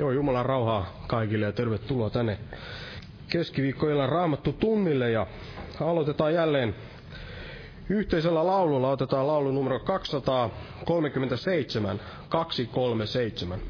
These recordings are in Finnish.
Joo, Jumalan rauhaa kaikille ja tervetuloa tänne keskiviikkoilla raamattu tunnille ja aloitetaan jälleen yhteisellä laululla. Otetaan laulu numero 237, 237.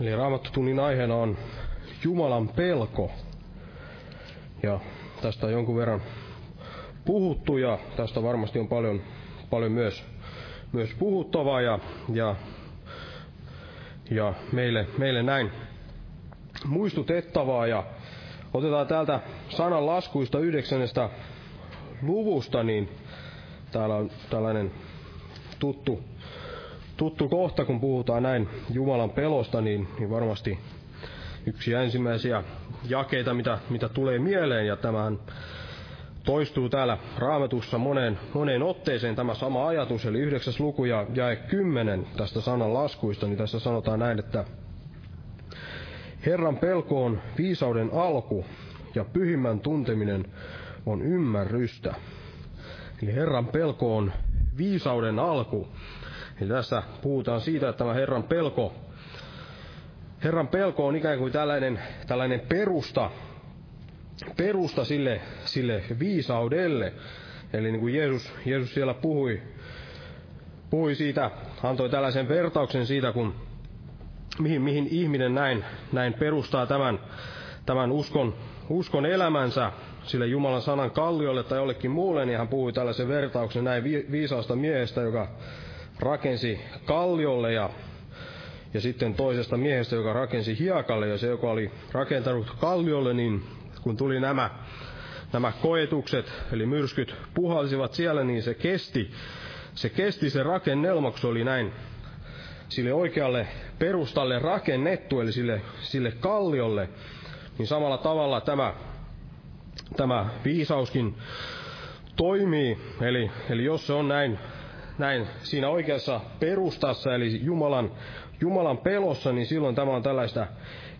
Eli raamattotunnin aiheena on Jumalan pelko. Ja tästä on jonkun verran puhuttu ja tästä varmasti on paljon, paljon myös, myös puhuttavaa ja, ja, ja meille, meille näin muistutettavaa. Ja otetaan täältä sanan laskuista yhdeksännestä luvusta, niin täällä on tällainen tuttu, tuttu kohta, kun puhutaan näin Jumalan pelosta, niin, niin varmasti yksi ensimmäisiä jakeita, mitä, mitä tulee mieleen, ja tämähän toistuu täällä raamatussa moneen, moneen otteeseen tämä sama ajatus, eli yhdeksäs luku ja jae kymmenen tästä sanan laskuista, niin tässä sanotaan näin, että Herran pelko on viisauden alku, ja pyhimmän tunteminen on ymmärrystä. Eli Herran pelko on viisauden alku. Eli tässä puhutaan siitä, että tämä Herran pelko, Herran pelko on ikään kuin tällainen, tällainen perusta, perusta sille, sille viisaudelle. Eli niin kuin Jeesus, Jeesus siellä puhui, puhui siitä, antoi tällaisen vertauksen siitä, kun mihin, mihin ihminen näin, näin perustaa tämän, tämän uskon, uskon elämänsä sille Jumalan sanan kalliolle tai jollekin muulle, niin hän puhui tällaisen vertauksen näin viisaasta miehestä, joka rakensi kalliolle ja, ja sitten toisesta miehestä, joka rakensi hiekalle, ja se, joka oli rakentanut kalliolle, niin kun tuli nämä, nämä koetukset, eli myrskyt puhalsivat siellä, niin se kesti, se kesti se rakennelma, kun se oli näin sille oikealle perustalle rakennettu, eli sille, sille kalliolle, niin samalla tavalla tämä tämä viisauskin toimii. Eli, eli jos se on näin, näin siinä oikeassa perustassa, eli Jumalan, Jumalan pelossa, niin silloin tämä on tällaista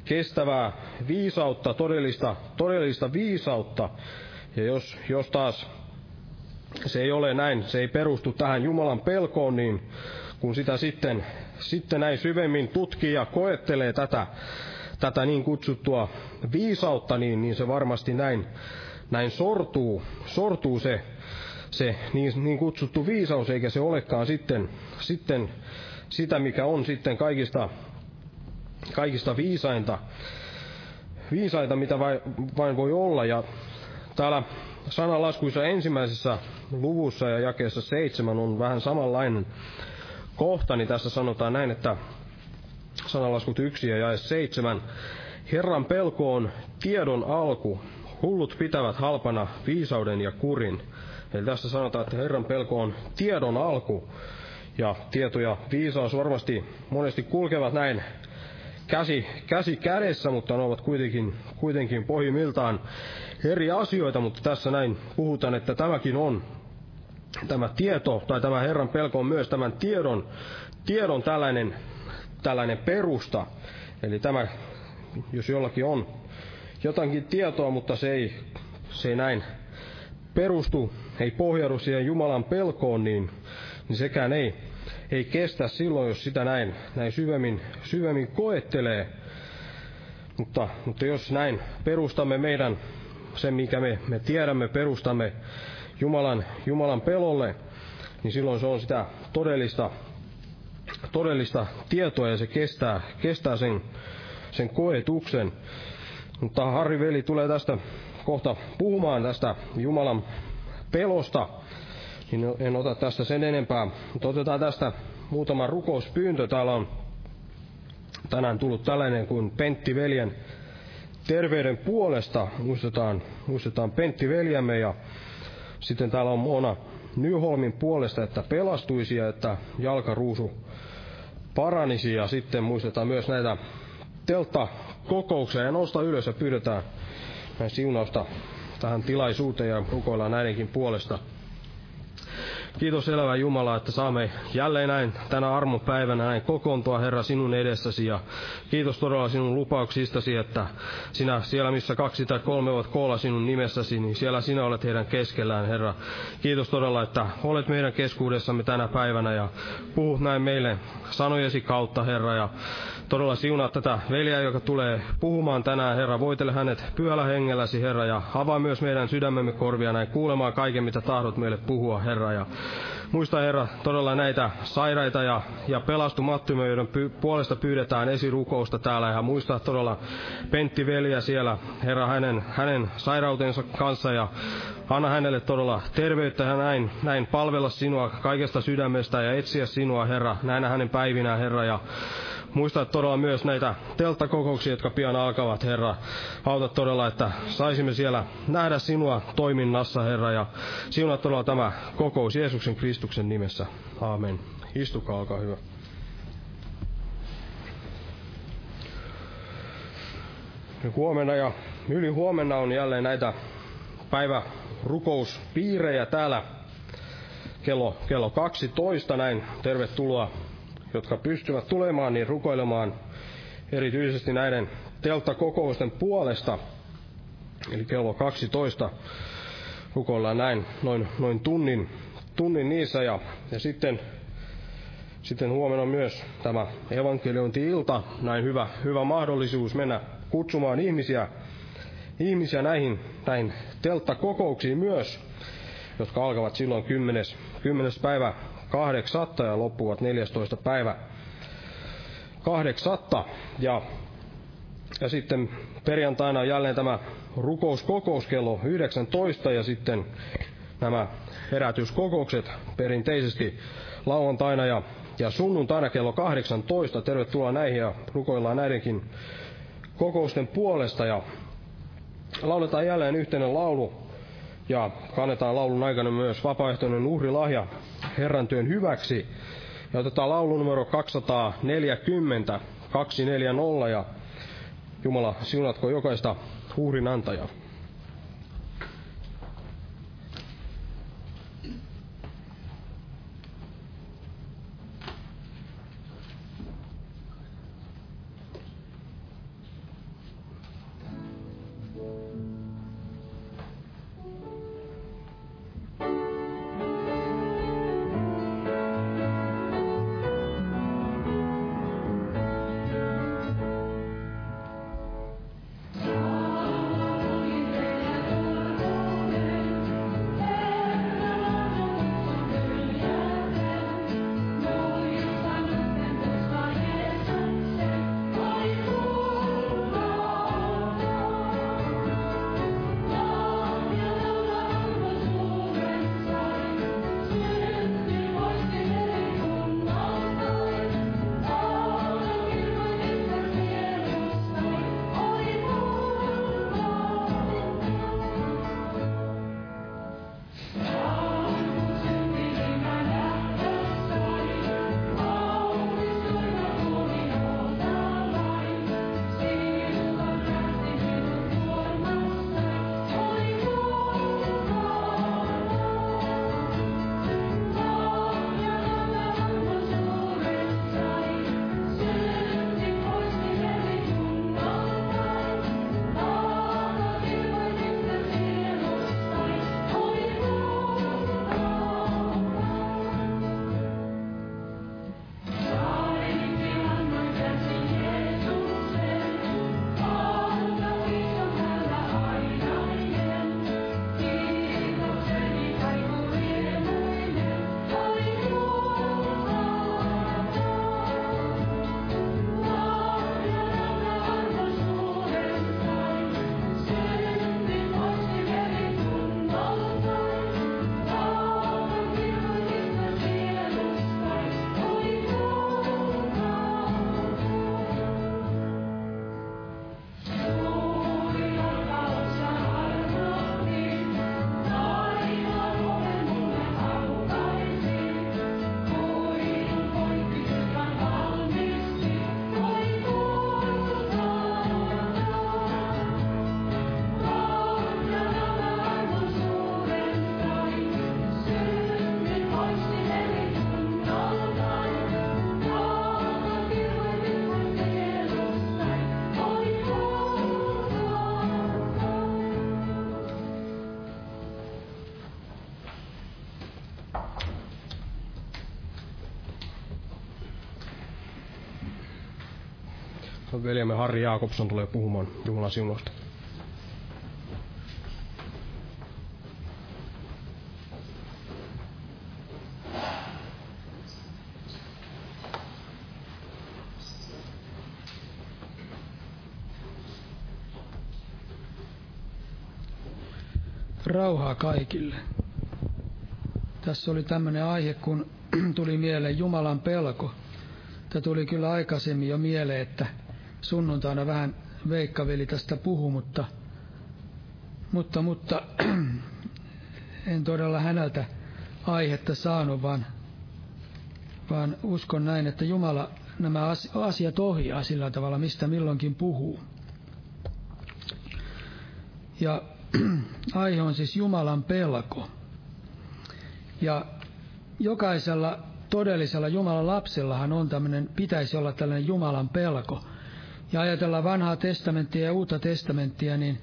kestävää viisautta, todellista, todellista viisautta. Ja jos, jos taas se ei ole näin, se ei perustu tähän Jumalan pelkoon, niin kun sitä sitten, sitten näin syvemmin tutkii ja koettelee tätä, tätä niin kutsuttua viisautta, niin, niin se varmasti näin, näin sortuu, sortuu se, se niin, niin kutsuttu viisaus, eikä se olekaan sitten, sitten sitä, mikä on sitten kaikista, kaikista viisainta, viisaita, mitä vain, vain voi olla. Ja täällä sananlaskuissa ensimmäisessä luvussa ja jakeessa seitsemän on vähän samanlainen kohta, niin tässä sanotaan näin, että sananlaskut yksi ja jae seitsemän. Herran pelko on tiedon alku, hullut pitävät halpana viisauden ja kurin. Eli tässä sanotaan, että Herran pelko on tiedon alku, ja tieto ja viisaus varmasti monesti kulkevat näin käsi, käsi kädessä, mutta ne ovat kuitenkin, kuitenkin pohjimmiltaan eri asioita, mutta tässä näin puhutaan, että tämäkin on tämä tieto, tai tämä Herran pelko on myös tämän tiedon, tiedon tällainen tällainen perusta. Eli tämä, jos jollakin on jotakin tietoa, mutta se ei, se ei näin perustu, ei pohjaudu siihen Jumalan pelkoon, niin, niin sekään ei, ei kestä silloin, jos sitä näin, näin syvemmin, syvemmin koettelee. Mutta, mutta jos näin perustamme meidän, sen mikä me, me tiedämme, perustamme Jumalan, Jumalan pelolle, niin silloin se on sitä todellista todellista tietoa ja se kestää, kestää sen, sen koetuksen. Mutta Harri veli tulee tästä kohta puhumaan tästä Jumalan pelosta, niin en ota tästä sen enempää. Otetaan tästä muutama rukouspyyntö. Täällä on tänään tullut tällainen kuin Pentti veljen terveyden puolesta. Muistetaan, muistetaan Pentti veljämme ja sitten täällä on Mona Nyholmin puolesta, että pelastuisi ja että jalkaruusu paranisi ja sitten muistetaan myös näitä telttakokouksia ja nousta ylös ja pyydetään siunausta tähän tilaisuuteen ja rukoillaan näidenkin puolesta. Kiitos elävä Jumala, että saamme jälleen näin tänä armopäivänä näin kokoontua Herra sinun edessäsi ja kiitos todella sinun lupauksistasi, että sinä siellä missä kaksi tai kolme ovat koolla sinun nimessäsi, niin siellä sinä olet heidän keskellään Herra. Kiitos todella, että olet meidän keskuudessamme tänä päivänä ja puhut näin meille sanojesi kautta Herra ja todella siunaa tätä veljää, joka tulee puhumaan tänään, Herra. Voitele hänet pyhällä hengelläsi, Herra, ja avaa myös meidän sydämemme korvia näin kuulemaan kaiken, mitä tahdot meille puhua, Herra. Ja muista Herra todella näitä sairaita ja, ja pelastumattomia, joiden py, puolesta pyydetään esirukousta täällä. Ja muista todella Pentti Veliä siellä, Herra, hänen, hänen sairautensa kanssa ja anna hänelle todella terveyttä ja näin, näin palvella sinua kaikesta sydämestä ja etsiä sinua, Herra, näinä hänen päivinään, Herra. Ja Muista todella myös näitä telttakokouksia, jotka pian alkavat, Herra. Auta todella, että saisimme siellä nähdä sinua toiminnassa, Herra, ja sinua todella tämä kokous Jeesuksen Kristuksen nimessä. Aamen. Istukaa, olkaa hyvä. Huomenna ja yli huomenna on jälleen näitä päivärukouspiirejä täällä kello, kello 12 näin. Tervetuloa jotka pystyvät tulemaan, niin rukoilemaan erityisesti näiden telttakokousten puolesta. Eli kello 12 rukoillaan näin noin, noin tunnin, tunnin niissä ja, ja sitten, sitten huomenna myös tämä evankeliointi-ilta, näin hyvä, hyvä mahdollisuus mennä kutsumaan ihmisiä, ihmisiä näihin, näihin telttakokouksiin myös, jotka alkavat silloin 10. 10. päivä kahdeksatta ja loppuvat 14. päivä kahdeksatta. Ja, ja sitten perjantaina on jälleen tämä rukouskokous kello 19 ja sitten nämä herätyskokoukset perinteisesti lauantaina ja, ja sunnuntaina kello 18. Tervetuloa näihin ja rukoillaan näidenkin kokousten puolesta ja lauletaan jälleen yhteinen laulu ja kannetaan laulun aikana myös vapaaehtoinen uhrilahja Herran työn hyväksi. Ja otetaan laulu numero 240, 240 ja Jumala siunatko jokaista uhrin antajaa. veljemme Harri Jaakobson tulee puhumaan Jumalan siunosta. Rauhaa kaikille. Tässä oli tämmöinen aihe, kun tuli mieleen Jumalan pelko. Tämä tuli kyllä aikaisemmin jo mieleen, että sunnuntaina vähän veikkaveli tästä puhu, mutta, mutta, mutta en todella häneltä aihetta saanut, vaan, vaan uskon näin, että Jumala nämä asiat ohjaa sillä tavalla, mistä milloinkin puhuu. Ja aihe on siis Jumalan pelko. Ja jokaisella todellisella Jumalan lapsellahan on tämmöinen, pitäisi olla tällainen Jumalan pelko. Ja ajatellaan vanhaa testamenttia ja uutta testamenttia, niin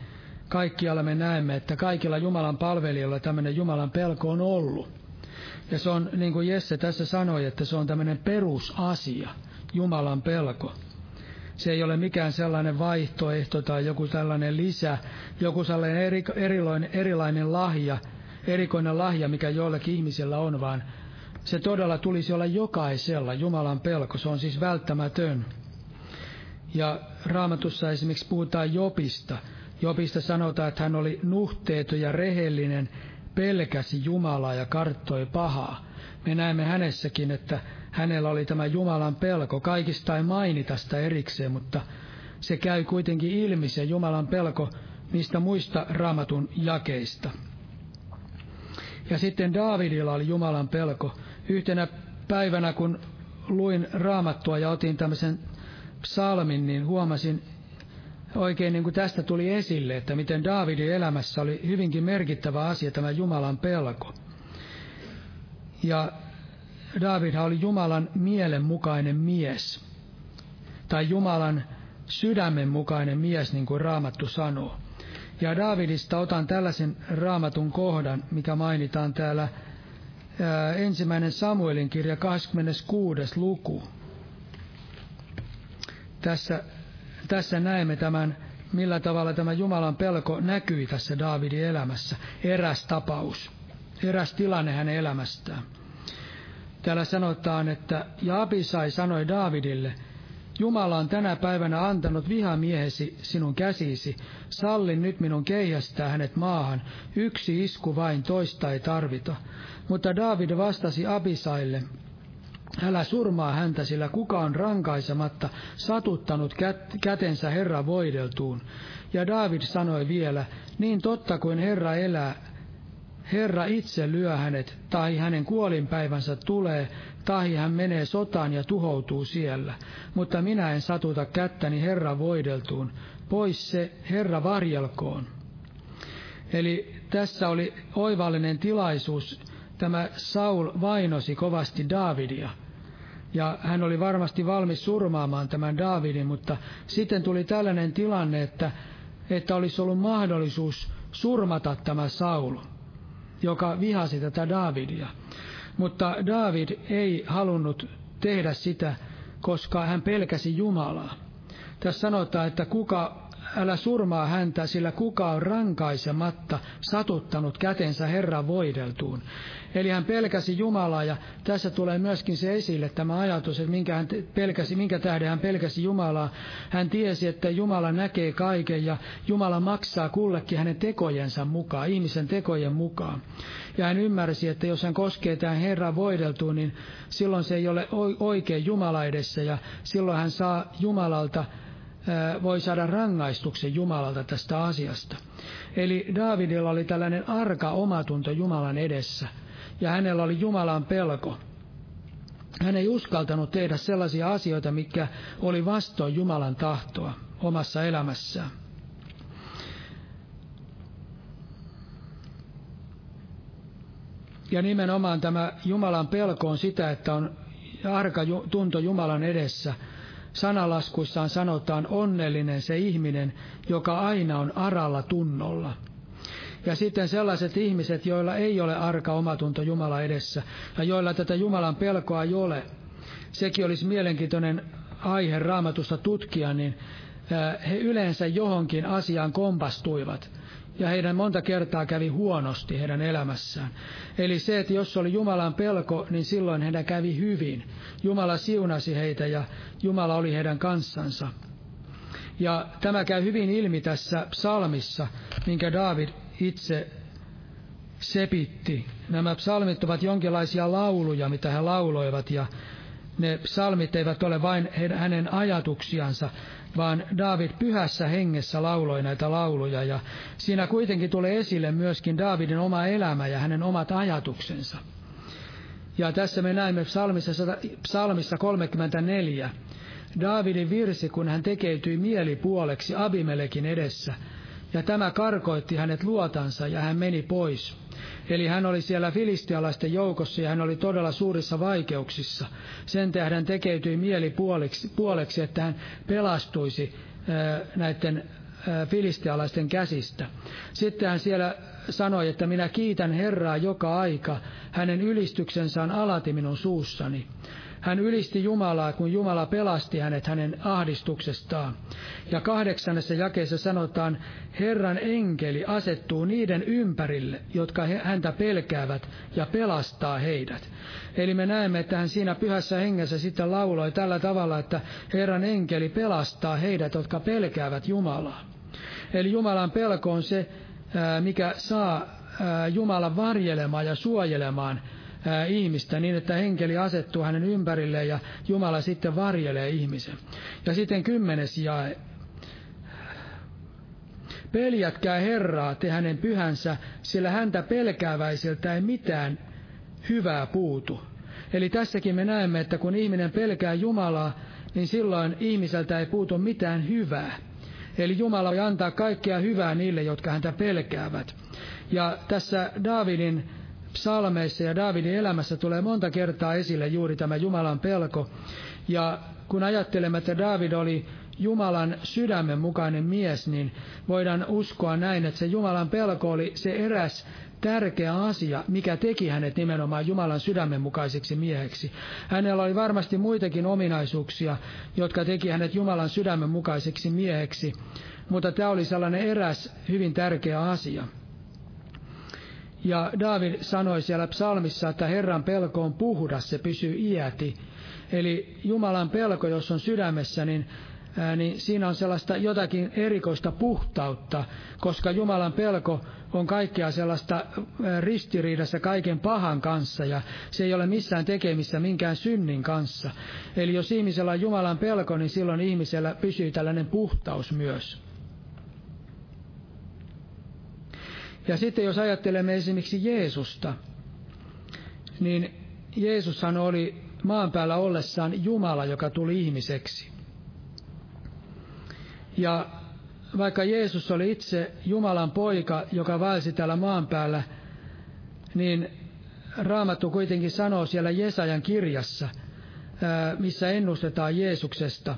kaikkialla me näemme, että kaikilla Jumalan palvelijoilla tämmöinen Jumalan pelko on ollut. Ja se on, niin kuin Jesse tässä sanoi, että se on tämmöinen perusasia, Jumalan pelko. Se ei ole mikään sellainen vaihtoehto tai joku tällainen lisä, joku sellainen eri, erilainen, erilainen lahja, erikoinen lahja, mikä joillakin ihmisillä on, vaan se todella tulisi olla jokaisella Jumalan pelko. Se on siis välttämätön. Ja raamatussa esimerkiksi puhutaan Jopista. Jopista sanotaan, että hän oli nuhteeton ja rehellinen, pelkäsi Jumalaa ja karttoi pahaa. Me näemme hänessäkin, että hänellä oli tämä Jumalan pelko. Kaikista ei mainita sitä erikseen, mutta se käy kuitenkin ilmi se Jumalan pelko niistä muista raamatun jakeista. Ja sitten Daavidilla oli Jumalan pelko. Yhtenä päivänä, kun luin raamattua ja otin tämmöisen psalmin, niin huomasin oikein niin kuin tästä tuli esille, että miten Daavidin elämässä oli hyvinkin merkittävä asia tämä Jumalan pelko. Ja David oli Jumalan mielen mukainen mies, tai Jumalan sydämen mukainen mies, niin kuin Raamattu sanoo. Ja Davidista otan tällaisen raamatun kohdan, mikä mainitaan täällä ää, ensimmäinen Samuelin kirja 26. luku. Tässä, tässä näemme tämän, millä tavalla tämä Jumalan pelko näkyi tässä Davidin elämässä. Eräs tapaus, eräs tilanne hänen elämästään. Täällä sanotaan, että ja Abisai sanoi Daavidille, Jumala on tänä päivänä antanut vihamiehesi sinun käsisi, sallin nyt minun keihästää hänet maahan, yksi isku vain, toista ei tarvita. Mutta David vastasi Abisaille, Älä surmaa häntä, sillä kuka on rankaisematta satuttanut kät- kätensä Herra voideltuun. Ja David sanoi vielä, niin totta kuin Herra elää, Herra itse lyö hänet, tai hänen kuolinpäivänsä tulee, tai hän menee sotaan ja tuhoutuu siellä. Mutta minä en satuta kättäni Herra voideltuun, pois se Herra varjelkoon. Eli tässä oli oivallinen tilaisuus. Tämä Saul vainosi kovasti Daavidia. Ja hän oli varmasti valmis surmaamaan tämän Daavidin, mutta sitten tuli tällainen tilanne, että, että olisi ollut mahdollisuus surmata tämä Saul joka vihasi tätä Davidia. Mutta David ei halunnut tehdä sitä, koska hän pelkäsi Jumalaa. Tässä sanotaan, että kuka älä surmaa häntä, sillä kuka on rankaisematta satuttanut kätensä Herran voideltuun. Eli hän pelkäsi Jumalaa ja tässä tulee myöskin se esille tämä ajatus, että minkä, hän pelkäsi, minkä tähden hän pelkäsi Jumalaa. Hän tiesi, että Jumala näkee kaiken ja Jumala maksaa kullekin hänen tekojensa mukaan, ihmisen tekojen mukaan. Ja hän ymmärsi, että jos hän koskee tämän Herran voideltuun, niin silloin se ei ole oikein Jumala edessä ja silloin hän saa Jumalalta voi saada rangaistuksen Jumalalta tästä asiasta. Eli Davidilla oli tällainen arka omatunto Jumalan edessä, ja hänellä oli Jumalan pelko. Hän ei uskaltanut tehdä sellaisia asioita, mikä oli vastoin Jumalan tahtoa omassa elämässään. Ja nimenomaan tämä Jumalan pelko on sitä, että on arka tunto Jumalan edessä – Sanalaskuissaan sanotaan onnellinen se ihminen, joka aina on aralla tunnolla. Ja sitten sellaiset ihmiset, joilla ei ole arka omatunto Jumala edessä ja joilla tätä Jumalan pelkoa ei ole. Sekin olisi mielenkiintoinen aihe raamatusta tutkia, niin he yleensä johonkin asiaan kompastuivat ja heidän monta kertaa kävi huonosti heidän elämässään. Eli se, että jos oli Jumalan pelko, niin silloin heidän kävi hyvin. Jumala siunasi heitä ja Jumala oli heidän kanssansa. Ja tämä käy hyvin ilmi tässä psalmissa, minkä David itse sepitti. Nämä psalmit ovat jonkinlaisia lauluja, mitä he lauloivat, ja ne psalmit eivät ole vain hänen ajatuksiansa, vaan David pyhässä hengessä lauloi näitä lauluja, ja siinä kuitenkin tulee esille myöskin Davidin oma elämä ja hänen omat ajatuksensa. Ja tässä me näemme psalmissa, psalmissa 34, Davidin virsi, kun hän tekeytyi mielipuoleksi Abimelekin edessä, ja tämä karkoitti hänet luotansa ja hän meni pois. Eli hän oli siellä filistialaisten joukossa ja hän oli todella suurissa vaikeuksissa. Sen tähden tekeytyi mielipuoleksi, puoleksi, että hän pelastuisi näiden filistialaisten käsistä. Sitten hän siellä sanoi, että minä kiitän Herraa joka aika, hänen ylistyksensä on alati minun suussani. Hän ylisti Jumalaa, kun Jumala pelasti hänet hänen ahdistuksestaan. Ja kahdeksannessa jakeessa sanotaan, Herran enkeli asettuu niiden ympärille, jotka häntä pelkäävät, ja pelastaa heidät. Eli me näemme, että hän siinä pyhässä hengessä sitten lauloi tällä tavalla, että Herran enkeli pelastaa heidät, jotka pelkäävät Jumalaa. Eli Jumalan pelko on se, mikä saa Jumalan varjelemaan ja suojelemaan ihmistä niin, että henkeli asettuu hänen ympärilleen ja Jumala sitten varjelee ihmisen. Ja sitten kymmenes jae. Peljätkää Herraa, te hänen pyhänsä, sillä häntä pelkääväisiltä ei mitään hyvää puutu. Eli tässäkin me näemme, että kun ihminen pelkää Jumalaa, niin silloin ihmiseltä ei puutu mitään hyvää. Eli Jumala voi antaa kaikkea hyvää niille, jotka häntä pelkäävät. Ja tässä Daavidin psalmeissa ja Daavidin elämässä tulee monta kertaa esille juuri tämä Jumalan pelko. Ja kun ajattelemme, että Daavid oli Jumalan sydämen mukainen mies, niin voidaan uskoa näin, että se Jumalan pelko oli se eräs tärkeä asia, mikä teki hänet nimenomaan Jumalan sydämen mukaiseksi mieheksi. Hänellä oli varmasti muitakin ominaisuuksia, jotka teki hänet Jumalan sydämen mukaiseksi mieheksi, mutta tämä oli sellainen eräs hyvin tärkeä asia. Ja David sanoi siellä psalmissa, että Herran pelko on puhdas, se pysyy iäti. Eli Jumalan pelko, jos on sydämessä, niin niin siinä on sellaista jotakin erikoista puhtautta, koska Jumalan pelko on kaikkea sellaista ristiriidassa kaiken pahan kanssa ja se ei ole missään tekemissä minkään synnin kanssa. Eli jos ihmisellä on Jumalan pelko, niin silloin ihmisellä pysyy tällainen puhtaus myös. Ja sitten jos ajattelemme esimerkiksi Jeesusta, niin Jeesushan oli maan päällä ollessaan Jumala, joka tuli ihmiseksi. Ja vaikka Jeesus oli itse Jumalan poika, joka vaelsi täällä maan päällä, niin Raamattu kuitenkin sanoo siellä Jesajan kirjassa, missä ennustetaan Jeesuksesta,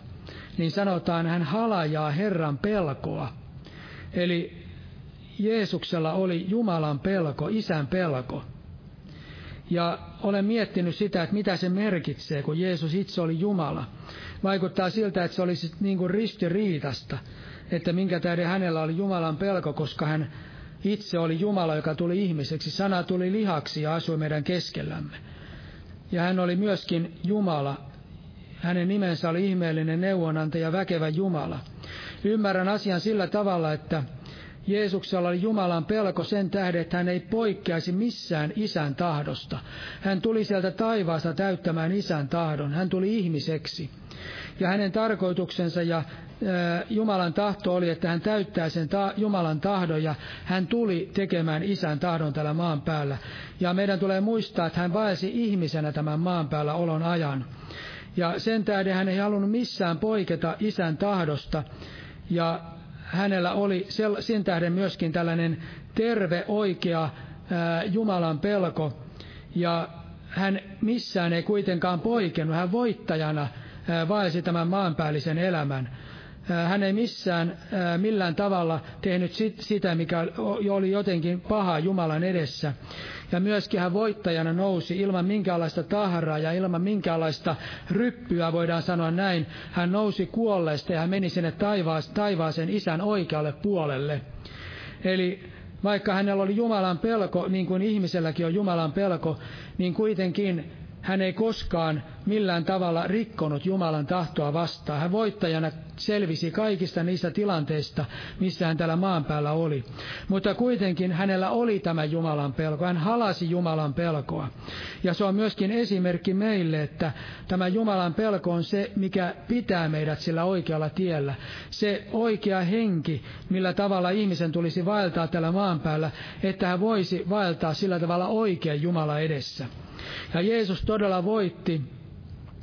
niin sanotaan, hän halajaa Herran pelkoa. Eli Jeesuksella oli Jumalan pelko, isän pelko. Ja olen miettinyt sitä, että mitä se merkitsee, kun Jeesus itse oli Jumala. Vaikuttaa siltä, että se olisi niin kuin ristiriitasta, että minkä tähden hänellä oli Jumalan pelko, koska hän itse oli Jumala, joka tuli ihmiseksi. Sana tuli lihaksi ja asui meidän keskellämme. Ja hän oli myöskin Jumala. Hänen nimensä oli ihmeellinen neuvonantaja, väkevä Jumala. Ymmärrän asian sillä tavalla, että Jeesuksella oli Jumalan pelko sen tähden, että hän ei poikkeaisi missään isän tahdosta. Hän tuli sieltä taivaasta täyttämään isän tahdon. Hän tuli ihmiseksi. Ja hänen tarkoituksensa ja Jumalan tahto oli, että hän täyttää sen ta- Jumalan tahdon ja hän tuli tekemään isän tahdon tällä maan päällä. Ja meidän tulee muistaa, että hän vaelsi ihmisenä tämän maan päällä olon ajan. Ja sen tähden hän ei halunnut missään poiketa isän tahdosta. Ja hänellä oli sen tähden myöskin tällainen terve, oikea Jumalan pelko. Ja hän missään ei kuitenkaan poikennut. Hän voittajana vaelsi tämän maanpäällisen elämän. Hän ei missään millään tavalla tehnyt sitä, mikä oli jotenkin paha Jumalan edessä. Ja myöskin hän voittajana nousi ilman minkäänlaista tahraa ja ilman minkäänlaista ryppyä, voidaan sanoa näin. Hän nousi kuolleesta ja hän meni sinne taivaaseen isän oikealle puolelle. Eli vaikka hänellä oli Jumalan pelko, niin kuin ihmiselläkin on Jumalan pelko, niin kuitenkin hän ei koskaan millään tavalla rikkonut Jumalan tahtoa vastaan. Hän voittajana selvisi kaikista niistä tilanteista, missä hän täällä maan päällä oli. Mutta kuitenkin hänellä oli tämä Jumalan pelko. Hän halasi Jumalan pelkoa. Ja se on myöskin esimerkki meille, että tämä Jumalan pelko on se, mikä pitää meidät sillä oikealla tiellä. Se oikea henki, millä tavalla ihmisen tulisi vaeltaa tällä maan päällä, että hän voisi vaeltaa sillä tavalla oikein Jumala edessä. Ja Jeesus todella voitti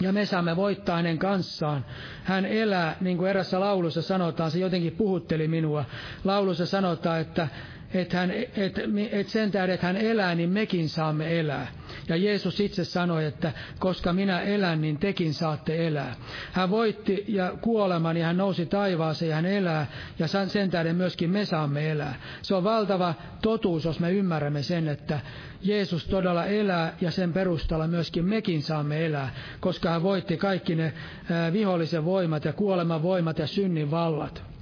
ja me saamme voittaa hänen kanssaan. Hän elää, niin kuin erässä laulussa sanotaan, se jotenkin puhutteli minua. Laulussa sanotaan, että että, hän, että, että sen tähden, että hän elää, niin mekin saamme elää. Ja Jeesus itse sanoi, että koska minä elän, niin tekin saatte elää. Hän voitti ja kuoleman ja hän nousi taivaaseen ja hän elää ja sen tähden myöskin me saamme elää. Se on valtava totuus, jos me ymmärrämme sen, että Jeesus todella elää ja sen perustalla myöskin mekin saamme elää, koska hän voitti kaikki ne vihollisen voimat ja kuoleman voimat ja synnin vallat.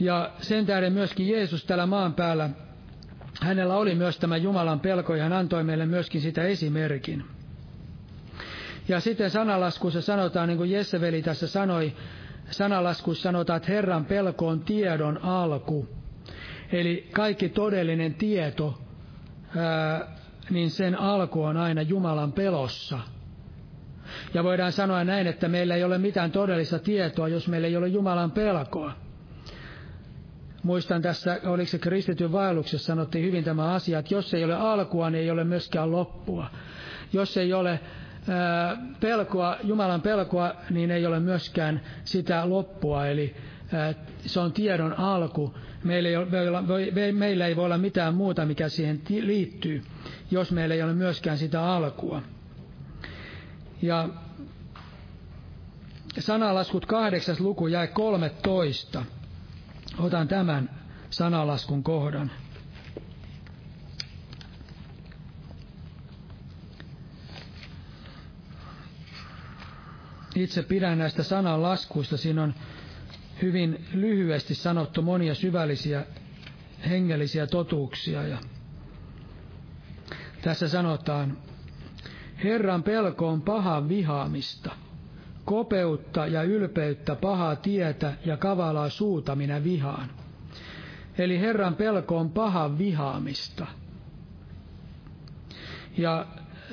Ja sen tähden myöskin Jeesus täällä maan päällä, hänellä oli myös tämä Jumalan pelko ja hän antoi meille myöskin sitä esimerkin. Ja sitten sanalaskussa sanotaan, niin kuin Jesseveli tässä sanoi, sanalaskussa sanotaan, että Herran pelko on tiedon alku. Eli kaikki todellinen tieto, niin sen alku on aina Jumalan pelossa. Ja voidaan sanoa näin, että meillä ei ole mitään todellista tietoa, jos meillä ei ole Jumalan pelkoa. Muistan tässä, oliko se kristityn vaelluksessa, sanottiin hyvin tämä asia, että jos ei ole alkua, niin ei ole myöskään loppua. Jos ei ole pelkoa, Jumalan pelkoa, niin ei ole myöskään sitä loppua, eli se on tiedon alku. Meillä ei, ole, meillä ei voi olla mitään muuta, mikä siihen liittyy, jos meillä ei ole myöskään sitä alkua. Ja sanalaskut kahdeksas luku jäi 13. Otan tämän sanalaskun kohdan. Itse pidän näistä sananlaskuista. Siinä on hyvin lyhyesti sanottu monia syvällisiä hengellisiä totuuksia. Ja tässä sanotaan, Herran pelko on pahan vihaamista – kopeutta ja ylpeyttä, pahaa tietä ja kavalaa suuta minä vihaan. Eli Herran pelko on pahan vihaamista. Ja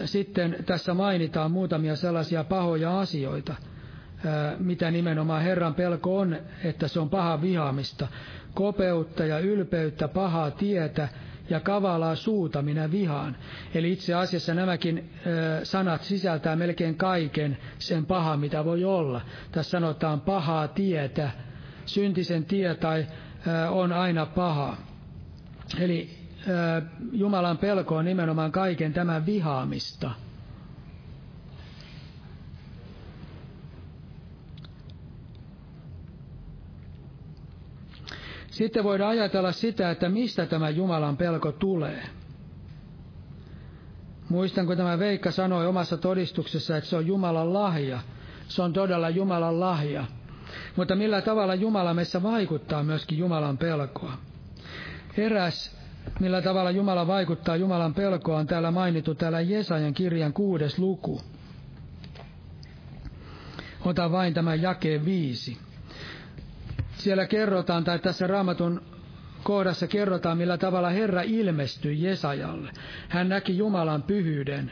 sitten tässä mainitaan muutamia sellaisia pahoja asioita, mitä nimenomaan Herran pelko on, että se on paha vihaamista. Kopeutta ja ylpeyttä, pahaa tietä ja kavalaa suuta minä vihaan. Eli itse asiassa nämäkin ö, sanat sisältää melkein kaiken sen paha, mitä voi olla. Tässä sanotaan pahaa tietä. Syntisen tie tai ö, on aina paha. Eli ö, Jumalan pelko on nimenomaan kaiken tämän vihaamista. Sitten voidaan ajatella sitä, että mistä tämä Jumalan pelko tulee. Muistan, kun tämä Veikka sanoi omassa todistuksessa, että se on Jumalan lahja. Se on todella Jumalan lahja. Mutta millä tavalla Jumala meissä vaikuttaa myöskin Jumalan pelkoa? Eräs, millä tavalla Jumala vaikuttaa Jumalan pelkoa, on täällä mainittu täällä Jesajan kirjan kuudes luku. Ota vain tämän jakeen viisi siellä kerrotaan, tai tässä raamatun kohdassa kerrotaan, millä tavalla Herra ilmestyi Jesajalle. Hän näki Jumalan pyhyyden.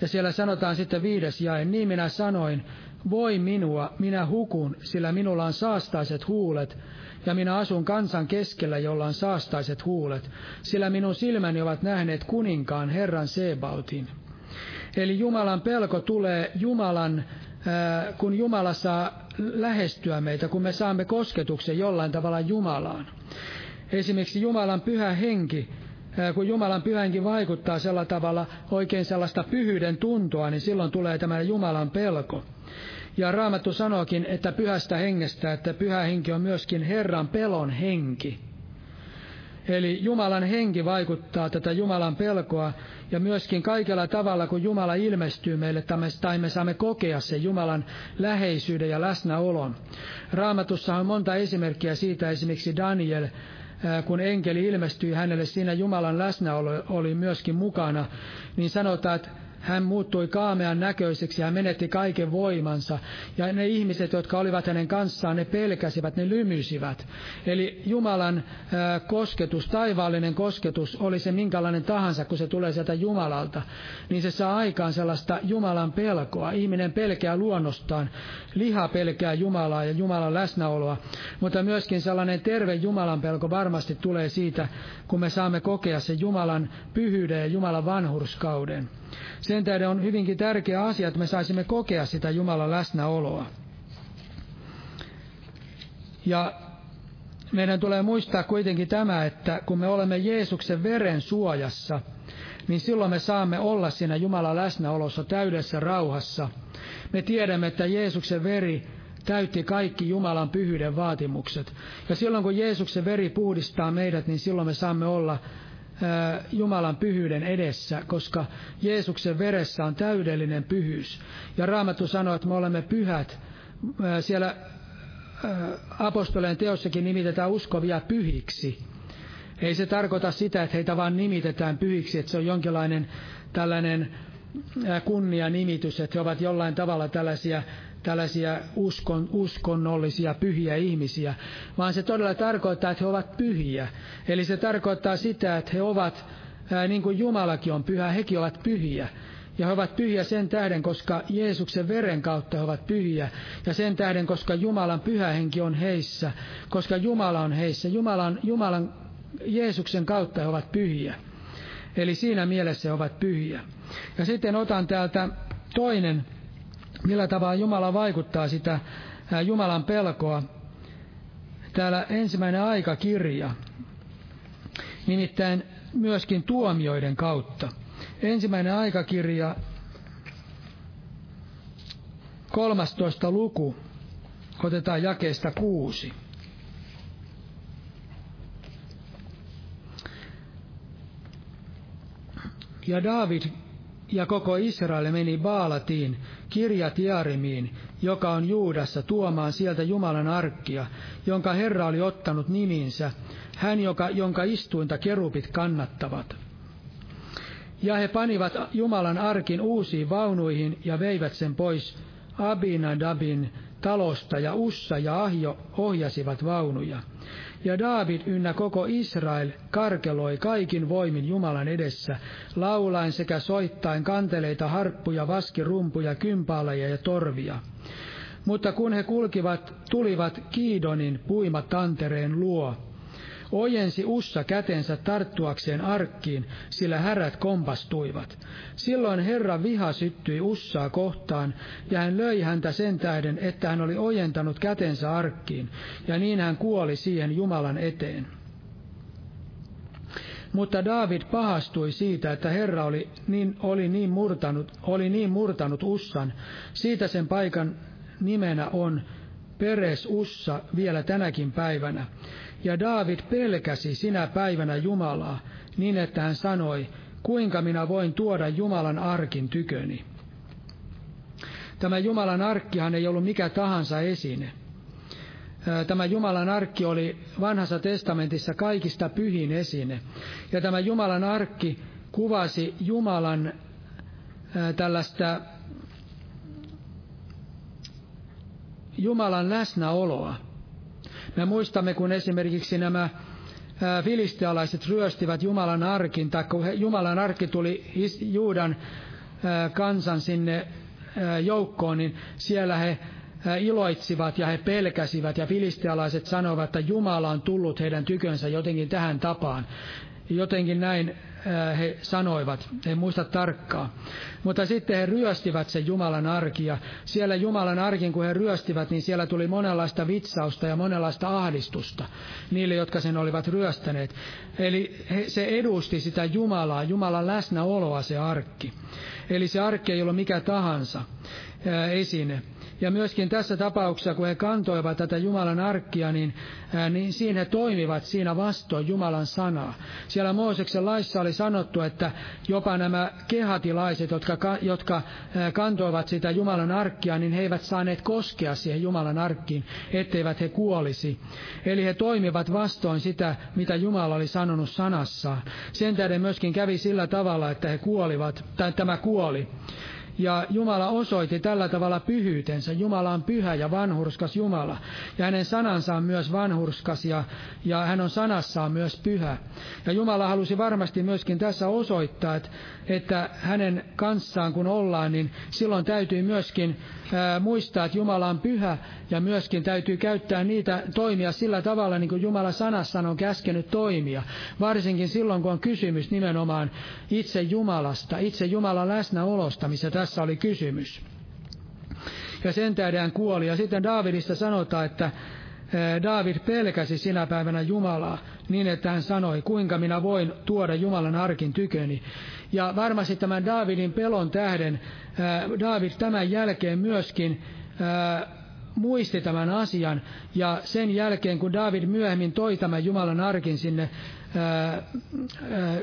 Ja siellä sanotaan sitten viides jae, niin minä sanoin, voi minua, minä hukun, sillä minulla on saastaiset huulet, ja minä asun kansan keskellä, jolla on saastaiset huulet, sillä minun silmäni ovat nähneet kuninkaan Herran Sebautin. Eli Jumalan pelko tulee Jumalan kun Jumala saa lähestyä meitä, kun me saamme kosketuksen jollain tavalla Jumalaan. Esimerkiksi Jumalan pyhä henki, kun Jumalan pyhä henki vaikuttaa sella tavalla oikein sellaista pyhyyden tuntoa, niin silloin tulee tämä Jumalan pelko. Ja Raamattu sanookin, että pyhästä hengestä, että pyhä henki on myöskin Herran pelon henki. Eli Jumalan henki vaikuttaa tätä Jumalan pelkoa ja myöskin kaikella tavalla, kun Jumala ilmestyy meille, tai me saamme kokea sen Jumalan läheisyyden ja läsnäolon. Raamatussa on monta esimerkkiä siitä, esimerkiksi Daniel, kun enkeli ilmestyi hänelle, siinä Jumalan läsnäolo oli myöskin mukana, niin sanotaan, että hän muuttui kaamean näköiseksi, hän menetti kaiken voimansa. Ja ne ihmiset, jotka olivat hänen kanssaan, ne pelkäsivät, ne lymyisivät. Eli Jumalan kosketus, taivaallinen kosketus, oli se minkälainen tahansa, kun se tulee sieltä Jumalalta, niin se saa aikaan sellaista Jumalan pelkoa. Ihminen pelkää luonnostaan, liha pelkää Jumalaa ja Jumalan läsnäoloa, mutta myöskin sellainen terve Jumalan pelko varmasti tulee siitä, kun me saamme kokea sen Jumalan pyhyyden ja Jumalan vanhurskauden. Sen tähden on hyvinkin tärkeä asia, että me saisimme kokea sitä Jumalan läsnäoloa. Ja meidän tulee muistaa kuitenkin tämä, että kun me olemme Jeesuksen veren suojassa, niin silloin me saamme olla siinä Jumalan läsnäolossa täydessä rauhassa. Me tiedämme, että Jeesuksen veri täytti kaikki Jumalan pyhyyden vaatimukset. Ja silloin kun Jeesuksen veri puhdistaa meidät, niin silloin me saamme olla Jumalan pyhyyden edessä, koska Jeesuksen veressä on täydellinen pyhyys. Ja Raamattu sanoo, että me olemme pyhät. Siellä apostoleen teossakin nimitetään uskovia pyhiksi. Ei se tarkoita sitä, että heitä vaan nimitetään pyhiksi, että se on jonkinlainen tällainen kunnia-nimitys, että he ovat jollain tavalla tällaisia tällaisia uskon, uskonnollisia pyhiä ihmisiä, vaan se todella tarkoittaa, että he ovat pyhiä. Eli se tarkoittaa sitä, että he ovat, ää, niin kuin Jumalakin on pyhä, hekin ovat pyhiä. Ja he ovat pyhiä sen tähden, koska Jeesuksen veren kautta he ovat pyhiä. Ja sen tähden, koska Jumalan pyhä henki on heissä, koska Jumala on heissä. Jumalan, Jumalan Jeesuksen kautta he ovat pyhiä. Eli siinä mielessä he ovat pyhiä. Ja sitten otan täältä toinen millä tavalla Jumala vaikuttaa sitä Jumalan pelkoa. Täällä ensimmäinen aikakirja, nimittäin myöskin tuomioiden kautta. Ensimmäinen aikakirja, 13 luku, otetaan jakeesta kuusi. Ja David ja koko Israel meni Baalatiin, Kirjat Jarimiin, joka on Juudassa, tuomaan sieltä Jumalan arkkia, jonka Herra oli ottanut niminsä, hän, joka, jonka istuinta kerupit kannattavat. Ja he panivat Jumalan arkin uusiin vaunuihin ja veivät sen pois Abinadabin talosta, ja Ussa ja Ahjo ohjasivat vaunuja. Ja David ynnä koko Israel karkeloi kaikin voimin Jumalan edessä, laulaen sekä soittain kanteleita, harppuja, vaskirumpuja, kympaaleja ja torvia. Mutta kun he kulkivat, tulivat Kiidonin puimat tantereen luo, ojensi Ussa kätensä tarttuakseen arkkiin, sillä härät kompastuivat. Silloin Herra viha syttyi Ussaa kohtaan, ja hän löi häntä sen tähden, että hän oli ojentanut kätensä arkkiin, ja niin hän kuoli siihen Jumalan eteen. Mutta David pahastui siitä, että Herra oli niin, oli niin, murtanut, oli niin murtanut Ussan. Siitä sen paikan nimenä on Peres Ussa vielä tänäkin päivänä. Ja David pelkäsi sinä päivänä Jumalaa, niin että hän sanoi, kuinka minä voin tuoda Jumalan arkin tyköni. Tämä Jumalan arkkihan ei ollut mikä tahansa esine. Tämä Jumalan arkki oli vanhassa testamentissa kaikista pyhin esine. Ja tämä Jumalan arkki kuvasi Jumalan tällaista Jumalan läsnäoloa. Me muistamme, kun esimerkiksi nämä filistealaiset ryöstivät Jumalan arkin, tai kun Jumalan arkki tuli Juudan kansan sinne joukkoon, niin siellä he iloitsivat ja he pelkäsivät ja filistealaiset sanoivat, että Jumala on tullut heidän tykönsä jotenkin tähän tapaan. Jotenkin näin he sanoivat, en muista tarkkaa. Mutta sitten he ryöstivät sen Jumalan arkia. Siellä Jumalan arkin, kun he ryöstivät, niin siellä tuli monenlaista vitsausta ja monenlaista ahdistusta niille, jotka sen olivat ryöstäneet. Eli he, se edusti sitä Jumalaa, Jumalan läsnäoloa se arkki. Eli se arkki ei ollut mikä tahansa esine. Ja myöskin tässä tapauksessa, kun he kantoivat tätä Jumalan arkkia, niin, niin siinä he toimivat siinä vastoin Jumalan sanaa. Siellä Mooseksen laissa oli oli sanottu, että jopa nämä kehatilaiset, jotka, jotka kantoivat sitä Jumalan arkkia, niin he eivät saaneet koskea siihen Jumalan arkkiin, etteivät he kuolisi. Eli he toimivat vastoin sitä, mitä Jumala oli sanonut sanassaan. Sen tähden myöskin kävi sillä tavalla, että he kuolivat, tai tämä kuoli. Ja Jumala osoitti tällä tavalla pyhyytensä. Jumala on pyhä ja vanhurskas Jumala. Ja hänen sanansa on myös vanhurskas ja, ja hän on sanassaan myös pyhä. Ja Jumala halusi varmasti myöskin tässä osoittaa, että, että hänen kanssaan kun ollaan, niin silloin täytyy myöskin ää, muistaa, että Jumala on pyhä ja myöskin täytyy käyttää niitä toimia sillä tavalla, niin kuin Jumala sanassaan on käskenyt toimia. Varsinkin silloin, kun on kysymys nimenomaan itse Jumalasta, itse Jumalan läsnäolosta, missä tässä oli kysymys. Ja sen tähden kuoli. Ja sitten Daavidista sanotaan, että David pelkäsi sinä päivänä Jumalaa niin, että hän sanoi, kuinka minä voin tuoda Jumalan arkin tyköni. Ja varmasti tämän Davidin pelon tähden, David tämän jälkeen myöskin muisti tämän asian, ja sen jälkeen, kun David myöhemmin toi tämän Jumalan arkin sinne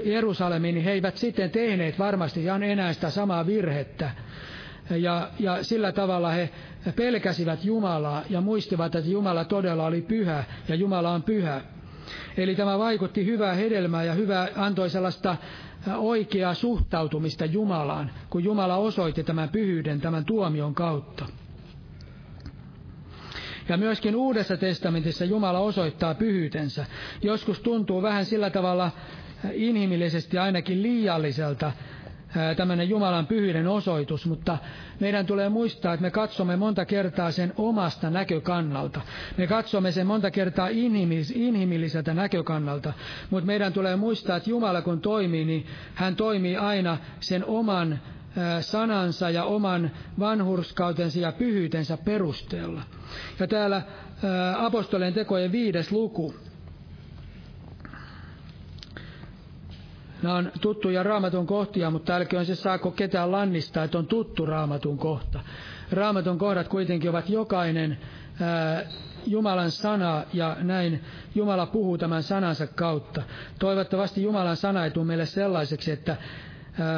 Jerusalemiin, niin he eivät sitten tehneet varmasti enää sitä samaa virhettä. Ja, ja sillä tavalla he pelkäsivät Jumalaa ja muistivat, että Jumala todella oli pyhä ja Jumala on pyhä. Eli tämä vaikutti hyvää hedelmää ja hyvää, antoi sellaista oikeaa suhtautumista Jumalaan, kun Jumala osoitti tämän pyhyyden tämän tuomion kautta. Ja myöskin Uudessa testamentissa Jumala osoittaa pyhyytensä. Joskus tuntuu vähän sillä tavalla inhimillisesti ainakin liialliselta, tämmöinen Jumalan pyhyyden osoitus, mutta meidän tulee muistaa, että me katsomme monta kertaa sen omasta näkökannalta. Me katsomme sen monta kertaa inhimilliseltä näkökannalta, mutta meidän tulee muistaa, että Jumala kun toimii, niin hän toimii aina sen oman sanansa ja oman vanhurskautensa ja pyhyytensä perusteella. Ja täällä apostolien tekojen viides luku, Nämä on tuttuja raamatun kohtia, mutta älköön se saako ketään lannistaa, että on tuttu raamatun kohta. Raamatun kohdat kuitenkin ovat jokainen ää, Jumalan sana ja näin Jumala puhuu tämän sanansa kautta. Toivottavasti Jumalan sana ei tule meille sellaiseksi, että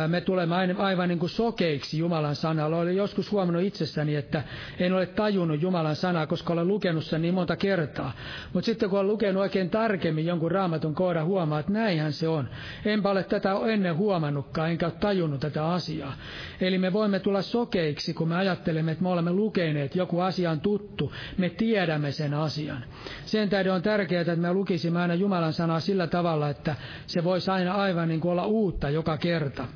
me tulemme aivan niin kuin sokeiksi Jumalan sanalla. Olen joskus huomannut itsessäni, että en ole tajunnut Jumalan sanaa, koska olen lukenut sen niin monta kertaa. Mutta sitten kun olen lukenut oikein tarkemmin jonkun raamatun kohdan, huomaa, että näinhän se on. Enpä ole tätä ennen huomannutkaan, enkä ole tajunnut tätä asiaa. Eli me voimme tulla sokeiksi, kun me ajattelemme, että me olemme lukeneet, joku asia on tuttu, me tiedämme sen asian. Sen tähden on tärkeää, että me lukisimme aina Jumalan sanaa sillä tavalla, että se voisi aina aivan niin kuin olla uutta joka kerta.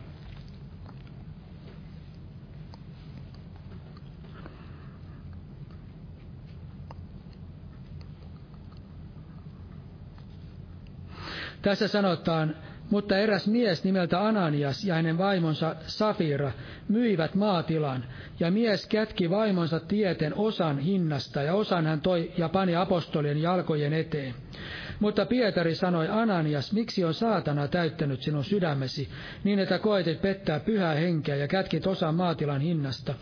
Tässä sanotaan, mutta eräs mies nimeltä Ananias ja hänen vaimonsa Safira myivät maatilan, ja mies kätki vaimonsa tieten osan hinnasta, ja osan hän toi ja pani apostolien jalkojen eteen. Mutta Pietari sanoi, Ananias, miksi on saatana täyttänyt sinun sydämesi, niin että koetit pettää pyhää henkeä ja kätkit osan maatilan hinnasta?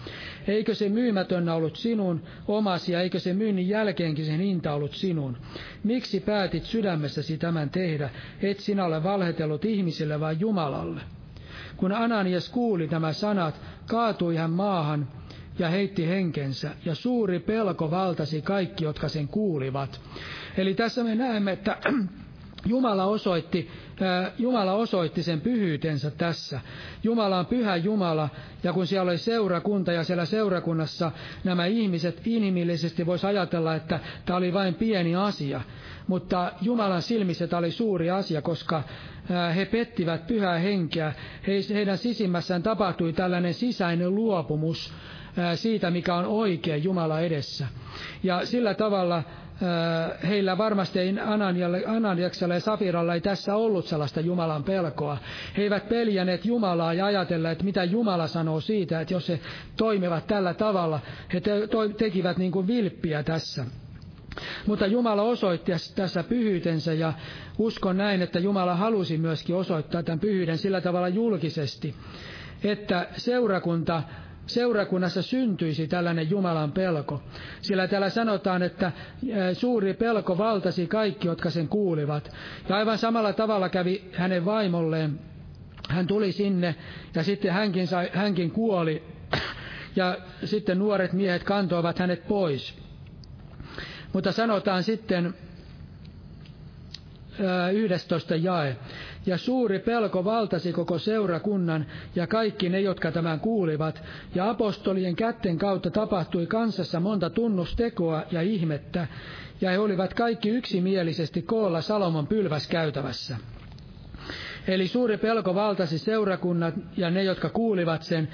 Eikö se myymätönä ollut sinun omasi ja eikö se myynnin jälkeenkin sen hinta ollut sinun? Miksi päätit sydämessäsi tämän tehdä, et sinä ole valhetellut ihmisille vai Jumalalle? Kun Ananias kuuli nämä sanat, kaatui hän maahan ja heitti henkensä, ja suuri pelko valtasi kaikki, jotka sen kuulivat. Eli tässä me näemme, että Jumala osoitti, Jumala osoitti sen pyhyytensä tässä. Jumala on pyhä Jumala, ja kun siellä oli seurakunta, ja siellä seurakunnassa nämä ihmiset inhimillisesti voisi ajatella, että tämä oli vain pieni asia. Mutta Jumalan silmissä tämä oli suuri asia, koska he pettivät pyhää henkeä. Heidän sisimmässään tapahtui tällainen sisäinen luopumus siitä, mikä on oikein Jumala edessä. Ja sillä tavalla heillä varmasti ei Ananiaksella ja Safiralla ei tässä ollut sellaista Jumalan pelkoa. He eivät peljänneet Jumalaa ja ajatella, että mitä Jumala sanoo siitä, että jos he toimivat tällä tavalla, he te- tekivät niin kuin vilppiä tässä. Mutta Jumala osoitti tässä pyhyytensä ja uskon näin, että Jumala halusi myöskin osoittaa tämän pyhyyden sillä tavalla julkisesti, että seurakunta seurakunnassa syntyisi tällainen Jumalan pelko. Sillä täällä sanotaan, että suuri pelko valtasi kaikki, jotka sen kuulivat. Ja aivan samalla tavalla kävi hänen vaimolleen hän tuli sinne ja sitten hänkin, sai, hänkin kuoli ja sitten nuoret miehet kantoivat hänet pois. Mutta sanotaan sitten 11 jae. Ja suuri pelko valtasi koko seurakunnan ja kaikki ne, jotka tämän kuulivat. Ja apostolien kätten kautta tapahtui kansassa monta tunnustekoa ja ihmettä. Ja he olivat kaikki yksimielisesti koolla Salomon pylväskäytävässä. Eli suuri pelko valtasi seurakunnat ja ne, jotka kuulivat sen.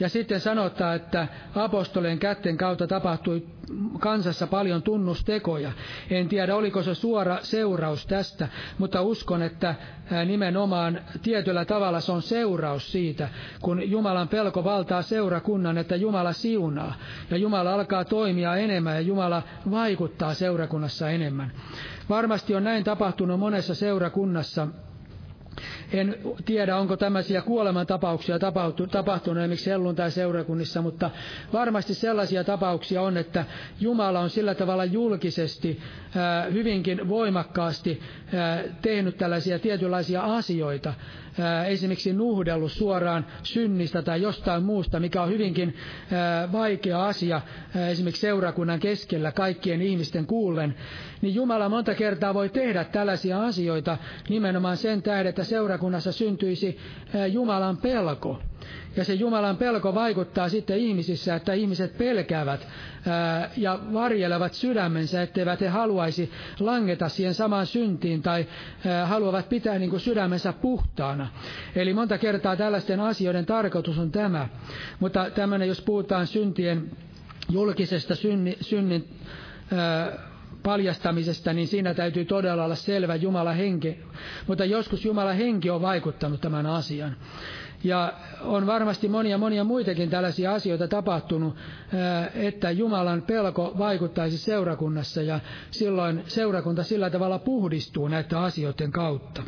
Ja sitten sanotaan, että apostolien kätten kautta tapahtui kansassa paljon tunnustekoja. En tiedä, oliko se suora seuraus tästä, mutta uskon, että nimenomaan tietyllä tavalla se on seuraus siitä, kun Jumalan pelko valtaa seurakunnan, että Jumala siunaa. Ja Jumala alkaa toimia enemmän ja Jumala vaikuttaa seurakunnassa enemmän. Varmasti on näin tapahtunut monessa seurakunnassa, en tiedä, onko tämmöisiä kuolemantapauksia tapahtunut esimerkiksi tai seurakunnissa, mutta varmasti sellaisia tapauksia on, että Jumala on sillä tavalla julkisesti hyvinkin voimakkaasti tehnyt tällaisia tietynlaisia asioita, esimerkiksi nuhdellut suoraan synnistä tai jostain muusta, mikä on hyvinkin vaikea asia esimerkiksi seurakunnan keskellä kaikkien ihmisten kuullen, niin Jumala monta kertaa voi tehdä tällaisia asioita nimenomaan sen tähden, että seurakunnassa syntyisi Jumalan pelko. Ja se Jumalan pelko vaikuttaa sitten ihmisissä, että ihmiset pelkäävät ää, ja varjelevat sydämensä, etteivät he haluaisi langeta siihen samaan syntiin tai haluavat pitää niin kuin sydämensä puhtaana. Eli monta kertaa tällaisten asioiden tarkoitus on tämä. Mutta tämmöinen, jos puhutaan syntien julkisesta synni, synnin paljastamisesta, niin siinä täytyy todella olla selvä Jumala henki. Mutta joskus Jumala henki on vaikuttanut tämän asian. Ja on varmasti monia monia muitakin tällaisia asioita tapahtunut, että Jumalan pelko vaikuttaisi seurakunnassa ja silloin seurakunta sillä tavalla puhdistuu näiden asioiden kautta.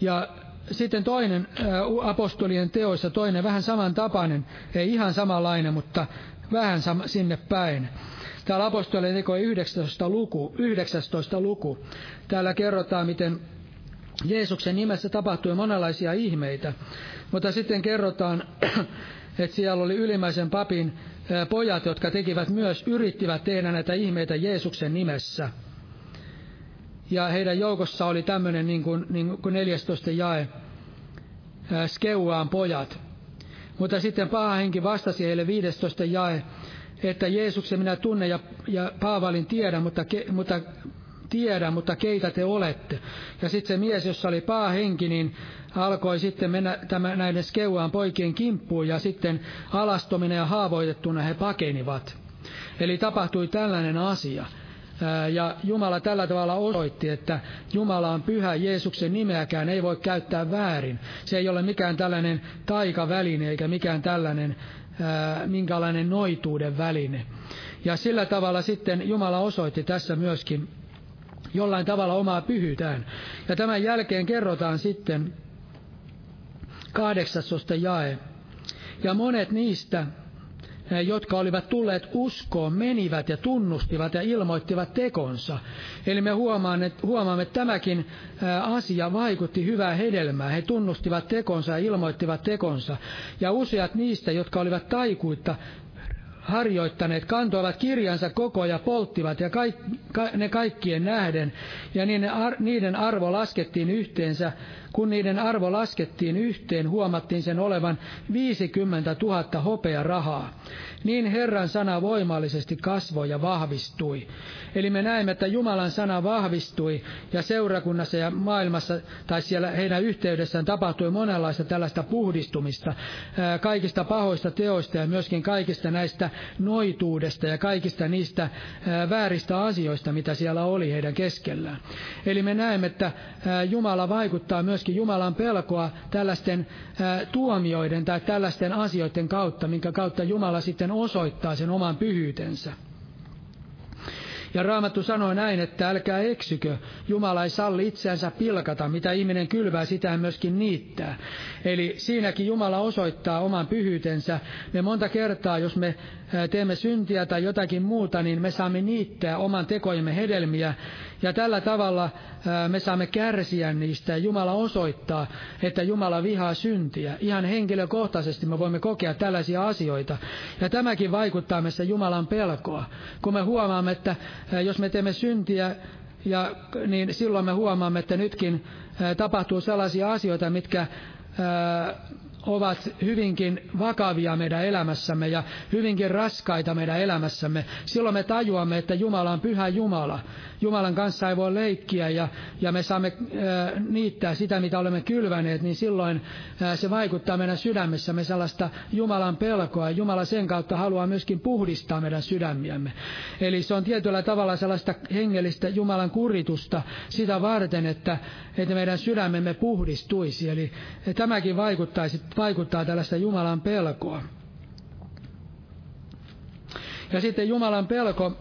Ja sitten toinen apostolien teoissa, toinen vähän samantapainen, ei ihan samanlainen, mutta vähän sinne päin. Täällä apostolien teko 19. luku, 19. luku. Täällä kerrotaan, miten Jeesuksen nimessä tapahtui monenlaisia ihmeitä, mutta sitten kerrotaan, että siellä oli ylimmäisen papin pojat, jotka tekivät myös, yrittivät tehdä näitä ihmeitä Jeesuksen nimessä. Ja heidän joukossa oli tämmöinen niin kuin, niin kuin 14 jae, Skeuaan pojat. Mutta sitten paha henki vastasi heille 15 jae, että Jeesuksen minä tunnen ja, ja Paavalin tiedän, mutta, ke, mutta tiedä, mutta keitä te olette. Ja sitten se mies, jossa oli henki, niin alkoi sitten mennä tämä, näiden skeuaan poikien kimppuun ja sitten alastomina ja haavoitettuna he pakenivat. Eli tapahtui tällainen asia. Ja Jumala tällä tavalla osoitti, että Jumala on pyhä, Jeesuksen nimeäkään ei voi käyttää väärin. Se ei ole mikään tällainen taikaväline eikä mikään tällainen minkälainen noituuden väline. Ja sillä tavalla sitten Jumala osoitti tässä myöskin jollain tavalla omaa pyhyytään. Ja tämän jälkeen kerrotaan sitten kahdeksasosta jae. Ja monet niistä, jotka olivat tulleet uskoon, menivät ja tunnustivat ja ilmoittivat tekonsa. Eli me huomaamme, että, huomaamme, että tämäkin asia vaikutti hyvää hedelmää. He tunnustivat tekonsa ja ilmoittivat tekonsa. Ja useat niistä, jotka olivat taikuitta, harjoittaneet kantoivat kirjansa koko ja polttivat ja kaik, ka, ne kaikkien nähden, ja niiden, niiden arvo laskettiin yhteensä kun niiden arvo laskettiin yhteen, huomattiin sen olevan 50 000 hopea rahaa. Niin Herran sana voimallisesti kasvoi ja vahvistui. Eli me näemme, että Jumalan sana vahvistui ja seurakunnassa ja maailmassa tai siellä heidän yhteydessään tapahtui monenlaista tällaista puhdistumista kaikista pahoista teoista ja myöskin kaikista näistä noituudesta ja kaikista niistä vääristä asioista, mitä siellä oli heidän keskellään. Eli me näemme, että Jumala vaikuttaa myös myöskin Jumalan pelkoa tällaisten tuomioiden tai tällaisten asioiden kautta, minkä kautta Jumala sitten osoittaa sen oman pyhyytensä. Ja Raamattu sanoo näin, että älkää eksykö, Jumala ei salli itseänsä pilkata, mitä ihminen kylvää, sitä myöskin niittää. Eli siinäkin Jumala osoittaa oman pyhyytensä. Me monta kertaa, jos me teemme syntiä tai jotakin muuta, niin me saamme niittää oman tekojemme hedelmiä, ja tällä tavalla me saamme kärsiä niistä. Jumala osoittaa, että Jumala vihaa syntiä. Ihan henkilökohtaisesti me voimme kokea tällaisia asioita. Ja tämäkin vaikuttaa meissä Jumalan pelkoa. Kun me huomaamme, että jos me teemme syntiä, ja, niin silloin me huomaamme, että nytkin tapahtuu sellaisia asioita, mitkä ovat hyvinkin vakavia meidän elämässämme ja hyvinkin raskaita meidän elämässämme. Silloin me tajuamme, että Jumala on pyhä Jumala. Jumalan kanssa ei voi leikkiä ja, ja me saamme äh, niittää sitä, mitä olemme kylväneet, niin silloin äh, se vaikuttaa meidän sydämessämme sellaista Jumalan pelkoa. Ja Jumala sen kautta haluaa myöskin puhdistaa meidän sydämiämme. Eli se on tietyllä tavalla sellaista hengellistä Jumalan kuritusta sitä varten, että, että meidän sydämemme puhdistuisi. Eli tämäkin vaikuttaisi, vaikuttaa tällaista Jumalan pelkoa. Ja sitten Jumalan pelko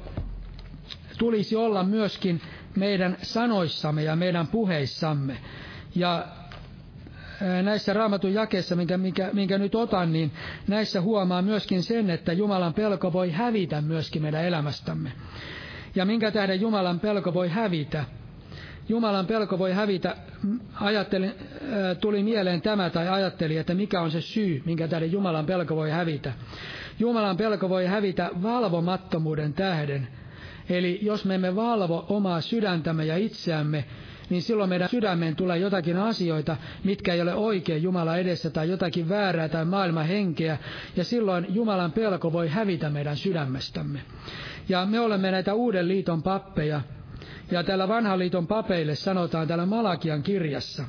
tulisi olla myöskin meidän sanoissamme ja meidän puheissamme. Ja näissä raamatun jakeissa, minkä, minkä, minkä nyt otan, niin näissä huomaa myöskin sen, että Jumalan pelko voi hävitä myöskin meidän elämästämme. Ja minkä tähden Jumalan pelko voi hävitä? Jumalan pelko voi hävitä, ajattelin, tuli mieleen tämä tai ajattelin, että mikä on se syy, minkä tähden Jumalan pelko voi hävitä. Jumalan pelko voi hävitä valvomattomuuden tähden, Eli jos me emme valvo omaa sydäntämme ja itseämme, niin silloin meidän sydämeen tulee jotakin asioita, mitkä ei ole oikein Jumala edessä tai jotakin väärää tai maailman henkeä, ja silloin Jumalan pelko voi hävitä meidän sydämestämme. Ja me olemme näitä uuden liiton pappeja, ja täällä vanhan liiton papeille sanotaan täällä Malakian kirjassa.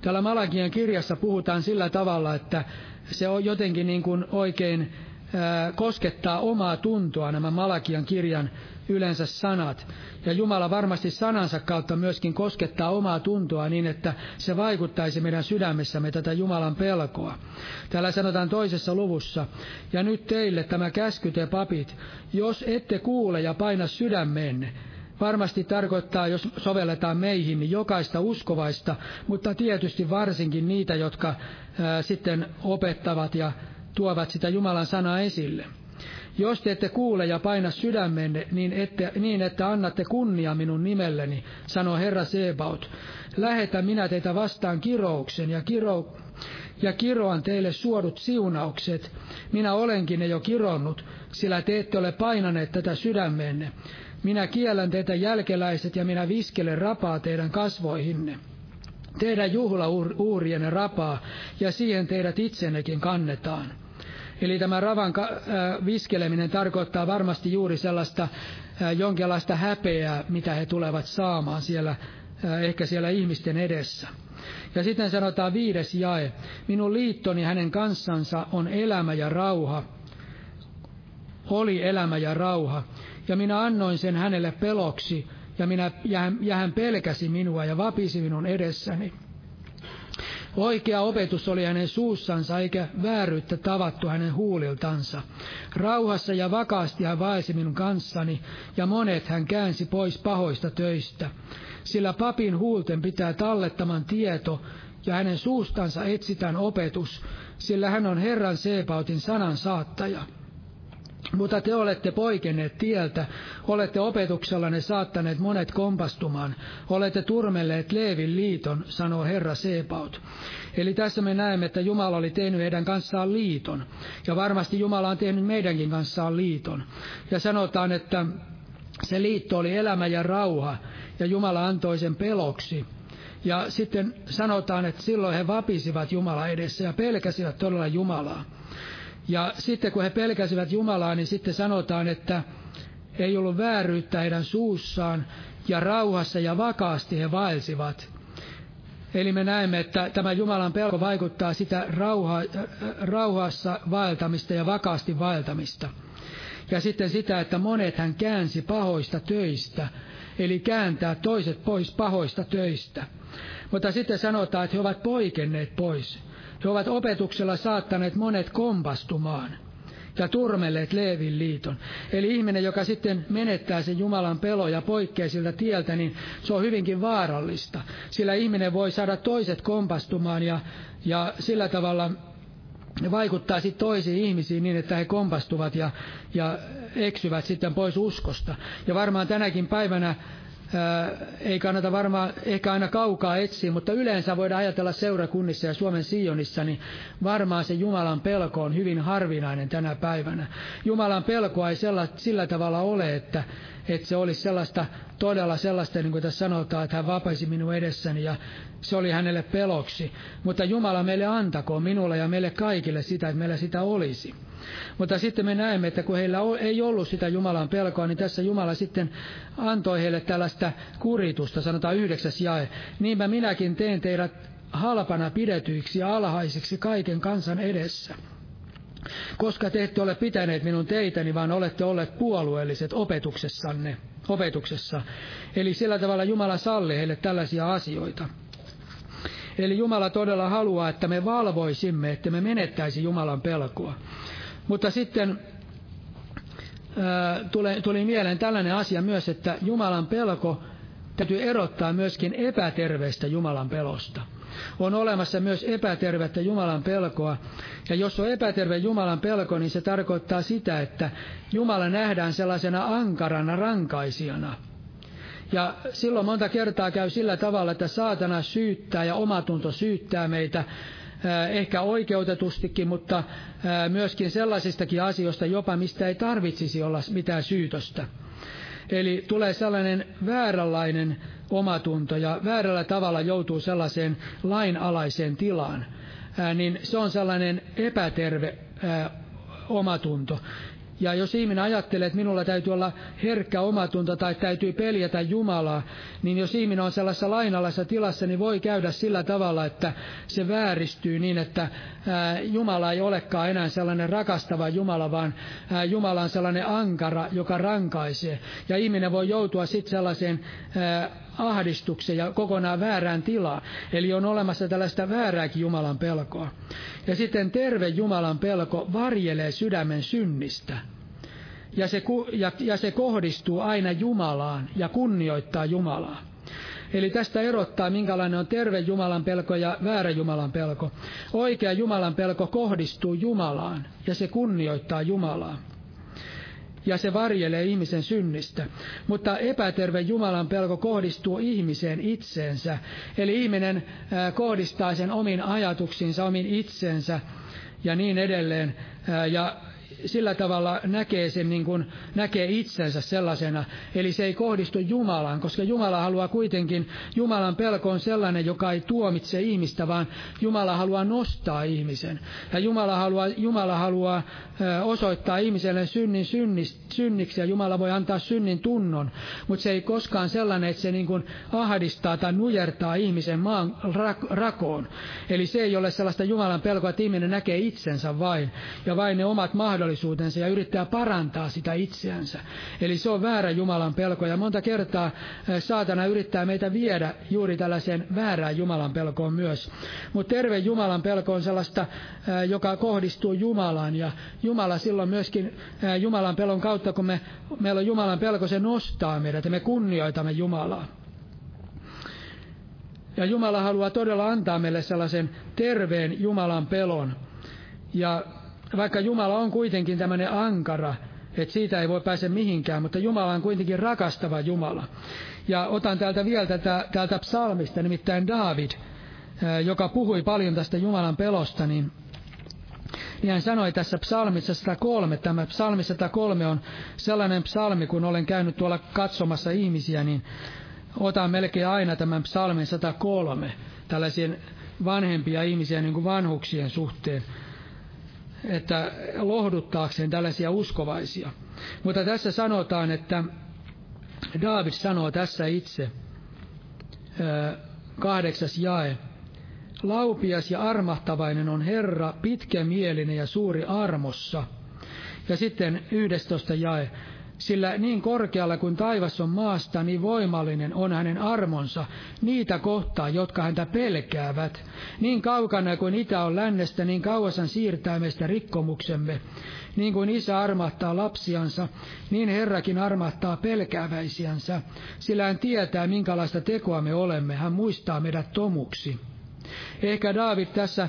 Täällä Malakian kirjassa puhutaan sillä tavalla, että se on jotenkin niin kuin oikein koskettaa omaa tuntoa nämä Malakian kirjan yleensä sanat. Ja Jumala varmasti sanansa kautta myöskin koskettaa omaa tuntoa niin, että se vaikuttaisi meidän sydämessämme tätä Jumalan pelkoa. Täällä sanotaan toisessa luvussa, ja nyt teille tämä käsky te papit, jos ette kuule ja paina sydämenne, varmasti tarkoittaa, jos sovelletaan meihin, niin jokaista uskovaista, mutta tietysti varsinkin niitä, jotka ää, sitten opettavat ja tuovat sitä Jumalan sanaa esille. Jos te ette kuule ja paina sydämenne, niin, ette, niin että annatte kunnia minun nimelleni, sanoo Herra Sebaut. Lähetä minä teitä vastaan kirouksen ja, kiro, ja kiroan teille suodut siunaukset. Minä olenkin ne jo kironnut, sillä te ette ole painaneet tätä sydämenne. Minä kiellän teitä jälkeläiset ja minä viskelen rapaa teidän kasvoihinne teidän juhlauurienne rapaa, ja siihen teidät itsennekin kannetaan. Eli tämä ravan viskeleminen tarkoittaa varmasti juuri sellaista jonkinlaista häpeää, mitä he tulevat saamaan siellä, ehkä siellä ihmisten edessä. Ja sitten sanotaan viides jae. Minun liittoni hänen kanssansa on elämä ja rauha. Oli elämä ja rauha. Ja minä annoin sen hänelle peloksi, ja, minä, ja, hän, ja hän pelkäsi minua ja vapisi minun edessäni. Oikea opetus oli hänen suussansa, eikä vääryyttä tavattu hänen huuliltansa. Rauhassa ja vakaasti hän vaelsi minun kanssani, ja monet hän käänsi pois pahoista töistä. Sillä papin huulten pitää tallettaman tieto, ja hänen suustansa etsitään opetus, sillä hän on Herran Seepautin sanan saattaja. Mutta te olette poikenneet tieltä, olette opetuksellanne saattaneet monet kompastumaan, olette turmelleet Leevin liiton, sanoo Herra Seepaut. Eli tässä me näemme, että Jumala oli tehnyt heidän kanssaan liiton, ja varmasti Jumala on tehnyt meidänkin kanssaan liiton. Ja sanotaan, että se liitto oli elämä ja rauha, ja Jumala antoi sen peloksi. Ja sitten sanotaan, että silloin he vapisivat Jumala edessä ja pelkäsivät todella Jumalaa. Ja sitten kun he pelkäsivät Jumalaa, niin sitten sanotaan, että ei ollut vääryyttä heidän suussaan, ja rauhassa ja vakaasti he vaelsivat. Eli me näemme, että tämä Jumalan pelko vaikuttaa sitä rauha, rauhassa vaeltamista ja vakaasti vaeltamista. Ja sitten sitä, että monet hän käänsi pahoista töistä, eli kääntää toiset pois pahoista töistä. Mutta sitten sanotaan, että he ovat poikenneet pois. He ovat opetuksella saattaneet monet kompastumaan. ja turmelleet Leevin liiton. Eli ihminen, joka sitten menettää sen Jumalan pelo ja poikkeaa siltä tieltä, niin se on hyvinkin vaarallista. Sillä ihminen voi saada toiset kompastumaan ja, ja sillä tavalla vaikuttaa sitten toisiin ihmisiin niin, että he kompastuvat ja, ja eksyvät sitten pois uskosta. Ja varmaan tänäkin päivänä ei kannata varmaan ehkä aina kaukaa etsiä, mutta yleensä voidaan ajatella seurakunnissa ja Suomen Sionissa, niin varmaan se Jumalan pelko on hyvin harvinainen tänä päivänä. Jumalan pelkoa ei sella, sillä tavalla ole, että, että se olisi sellaista, todella sellaista, niin kuin tässä sanotaan, että hän vapaisi minun edessäni ja se oli hänelle peloksi. Mutta Jumala meille antakoon, minulle ja meille kaikille sitä, että meillä sitä olisi. Mutta sitten me näemme, että kun heillä ei ollut sitä Jumalan pelkoa, niin tässä Jumala sitten antoi heille tällaista kuritusta, sanotaan yhdeksäs jae. Niinpä minäkin teen teidät halpana pidetyiksi ja alhaisiksi kaiken kansan edessä. Koska te ette ole pitäneet minun teitäni, vaan olette olleet puolueelliset opetuksessanne, opetuksessa. Eli sillä tavalla Jumala salli heille tällaisia asioita. Eli Jumala todella haluaa, että me valvoisimme, että me menettäisi Jumalan pelkoa. Mutta sitten tuli, mieleen tällainen asia myös, että Jumalan pelko täytyy erottaa myöskin epäterveistä Jumalan pelosta. On olemassa myös epätervettä Jumalan pelkoa, ja jos on epäterve Jumalan pelko, niin se tarkoittaa sitä, että Jumala nähdään sellaisena ankarana rankaisijana. Ja silloin monta kertaa käy sillä tavalla, että saatana syyttää ja omatunto syyttää meitä ehkä oikeutetustikin, mutta myöskin sellaisistakin asioista jopa, mistä ei tarvitsisi olla mitään syytöstä. Eli tulee sellainen vääränlainen omatunto ja väärällä tavalla joutuu sellaiseen lainalaiseen tilaan, niin se on sellainen epäterve omatunto. Ja jos ihminen ajattelee, että minulla täytyy olla herkkä omatunto tai täytyy peljätä Jumalaa, niin jos ihminen on sellaisessa lainalaisessa tilassa, niin voi käydä sillä tavalla, että se vääristyy niin, että Jumala ei olekaan enää sellainen rakastava Jumala, vaan Jumala on sellainen ankara, joka rankaisee. Ja ihminen voi joutua sitten sellaiseen ahdistukseen ja kokonaan väärään tilaan. Eli on olemassa tällaista väärääkin Jumalan pelkoa. Ja sitten terve Jumalan pelko varjelee sydämen synnistä. Ja se, ja, ja se kohdistuu aina Jumalaan ja kunnioittaa Jumalaa. Eli tästä erottaa, minkälainen on terve Jumalan pelko ja väärä Jumalan pelko. Oikea Jumalan pelko kohdistuu Jumalaan ja se kunnioittaa Jumalaa ja se varjelee ihmisen synnistä. Mutta epäterve Jumalan pelko kohdistuu ihmiseen itseensä. Eli ihminen kohdistaa sen omiin ajatuksiinsa, omiin itsensä ja niin edelleen. Ja sillä tavalla näkee sen niin kuin, näkee itsensä sellaisena. Eli se ei kohdistu Jumalaan, koska Jumala haluaa kuitenkin, Jumalan pelko on sellainen, joka ei tuomitse ihmistä, vaan Jumala haluaa nostaa ihmisen. Ja Jumala haluaa, Jumala haluaa osoittaa ihmiselle synnin synniksi ja Jumala voi antaa synnin tunnon, mutta se ei koskaan sellainen, että se niin kuin ahdistaa tai nujertaa ihmisen maan rakoon. Eli se ei ole sellaista Jumalan pelkoa, että ihminen näkee itsensä vain ja vain ne omat mahdollisuudet mahdollisuutensa ja yrittää parantaa sitä itseänsä. Eli se on väärä Jumalan pelko ja monta kertaa eh, saatana yrittää meitä viedä juuri tällaiseen väärään Jumalan pelkoon myös. Mutta terve Jumalan pelko on sellaista, eh, joka kohdistuu Jumalaan ja Jumala silloin myöskin eh, Jumalan pelon kautta, kun me, meillä on Jumalan pelko, se nostaa meidät ja me kunnioitamme Jumalaa. Ja Jumala haluaa todella antaa meille sellaisen terveen Jumalan pelon. Ja vaikka Jumala on kuitenkin tämmöinen ankara, että siitä ei voi pääse mihinkään, mutta Jumala on kuitenkin rakastava Jumala. Ja otan täältä vielä tätä, täältä psalmista, nimittäin David, joka puhui paljon tästä Jumalan pelosta, niin niin hän sanoi tässä psalmissa 103, tämä psalmi 103 on sellainen psalmi, kun olen käynyt tuolla katsomassa ihmisiä, niin otan melkein aina tämän psalmin 103, tällaisia vanhempia ihmisiä niin kuin vanhuksien suhteen että lohduttaakseen tällaisia uskovaisia. Mutta tässä sanotaan, että David sanoo tässä itse, kahdeksas jae, Laupias ja armahtavainen on Herra, pitkämielinen ja suuri armossa. Ja sitten yhdestoista jae, sillä niin korkealla kuin taivas on maasta, niin voimallinen on hänen armonsa niitä kohtaa, jotka häntä pelkäävät. Niin kaukana kuin itä on lännestä, niin kauas hän siirtää meistä rikkomuksemme. Niin kuin isä armahtaa lapsiansa, niin Herrakin armahtaa pelkääväisiänsä, sillä hän tietää, minkälaista tekoa me olemme. Hän muistaa meidät tomuksi. Ehkä David tässä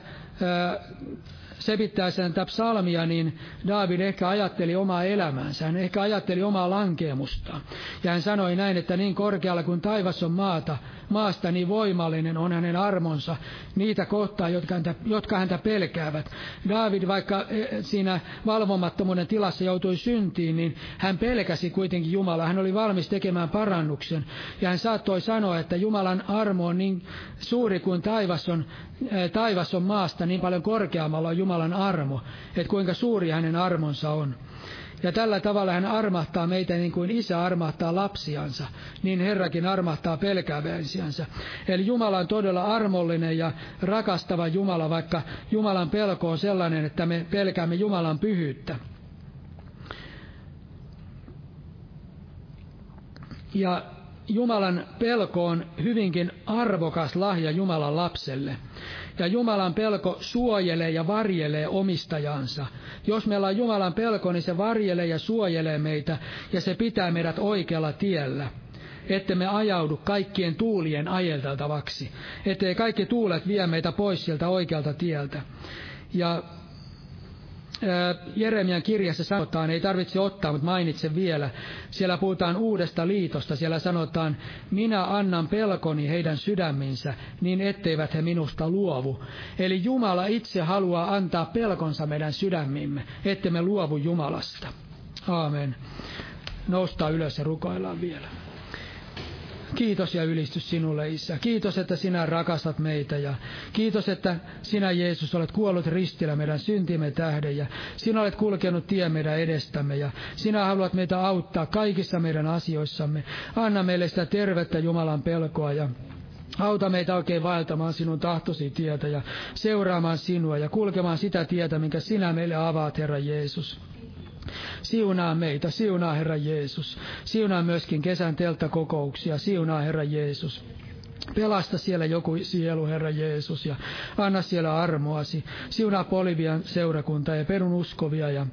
sepittäessään tätä psalmia, niin David ehkä ajatteli omaa elämäänsä, hän ehkä ajatteli omaa lankeemustaan. Ja hän sanoi näin, että niin korkealla kuin taivas on maata, maasta niin voimallinen on hänen armonsa niitä kohtaa, jotka häntä, jotka häntä pelkäävät. David, vaikka e, siinä valvomattomuuden tilassa joutui syntiin, niin hän pelkäsi kuitenkin Jumalaa. Hän oli valmis tekemään parannuksen. Ja hän saattoi sanoa, että Jumalan armo on niin suuri kuin taivas on, e, taivas on maasta, niin paljon korkeammalla on Jumalan armo, että kuinka suuri hänen armonsa on. Ja tällä tavalla hän armahtaa meitä niin kuin isä armahtaa lapsiansa, niin Herrakin armahtaa pelkääväisiänsä. Eli Jumala on todella armollinen ja rakastava Jumala, vaikka Jumalan pelko on sellainen, että me pelkäämme Jumalan pyhyyttä. Ja Jumalan pelko on hyvinkin arvokas lahja Jumalan lapselle. Ja Jumalan pelko suojelee ja varjelee omistajansa. Jos meillä on Jumalan pelko, niin se varjelee ja suojelee meitä ja se pitää meidät oikealla tiellä että me ajaudu kaikkien tuulien ajeltavaksi, ettei kaikki tuulet vie meitä pois sieltä oikealta tieltä. Ja Jeremian kirjassa sanotaan, ei tarvitse ottaa, mutta mainitsen vielä. Siellä puhutaan uudesta liitosta. Siellä sanotaan, minä annan pelkoni heidän sydäminsä, niin etteivät he minusta luovu. Eli Jumala itse haluaa antaa pelkonsa meidän sydämimme, ettemme luovu Jumalasta. Aamen. Noustaa ylös ja rukoillaan vielä. Kiitos ja ylistys sinulle, Isä. Kiitos, että sinä rakastat meitä ja kiitos, että sinä, Jeesus, olet kuollut ristillä meidän syntimme tähden ja sinä olet kulkenut tie meidän edestämme ja sinä haluat meitä auttaa kaikissa meidän asioissamme. Anna meille sitä tervettä Jumalan pelkoa ja Auta meitä oikein vaeltamaan sinun tahtosi tietä ja seuraamaan sinua ja kulkemaan sitä tietä, minkä sinä meille avaat, Herra Jeesus. Siunaa meitä, siunaa Herra Jeesus. Siunaa myöskin kesän telttakokouksia, siunaa Herra Jeesus. Pelasta siellä joku sielu, Herra Jeesus, ja anna siellä armoasi. Siunaa Polivian seurakunta ja perun uskovia ja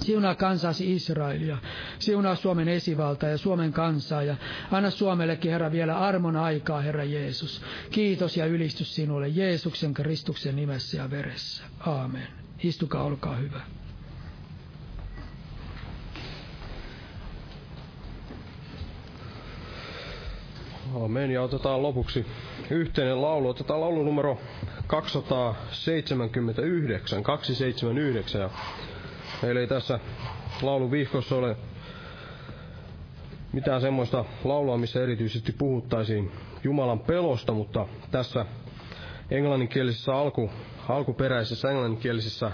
Siunaa kansasi Israelia, siunaa Suomen esivalta ja Suomen kansaa ja anna Suomellekin, Herra, vielä armon aikaa, Herra Jeesus. Kiitos ja ylistys sinulle Jeesuksen Kristuksen nimessä ja veressä. Aamen. Istukaa, olkaa hyvä. Amen. Ja otetaan lopuksi yhteinen laulu. Otetaan laulu numero 279, 279. Ja meillä ei tässä lauluvihkossa ole mitään semmoista laulua, missä erityisesti puhuttaisiin Jumalan pelosta, mutta tässä englanninkielisessä alku, alkuperäisessä englanninkielisessä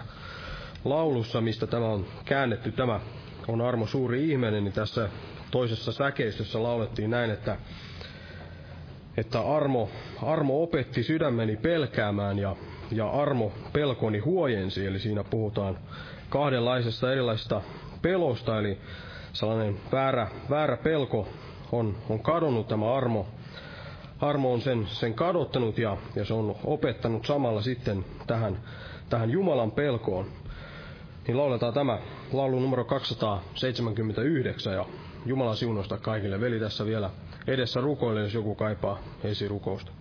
laulussa, mistä tämä on käännetty, tämä on armo suuri ihminen, niin tässä toisessa säkeistössä laulettiin näin, että että armo, armo opetti sydämeni pelkäämään ja, ja armo pelkoni huojensi. Eli siinä puhutaan kahdenlaisesta erilaisesta pelosta, eli sellainen väärä, väärä pelko on, on kadonnut tämä armo. Armo on sen, sen kadottanut ja, ja se on opettanut samalla sitten tähän, tähän Jumalan pelkoon. Niin lauletaan tämä laulu numero 279 ja Jumalan siunosta kaikille. Veli tässä vielä edessä rukoille, jos joku kaipaa esirukousta.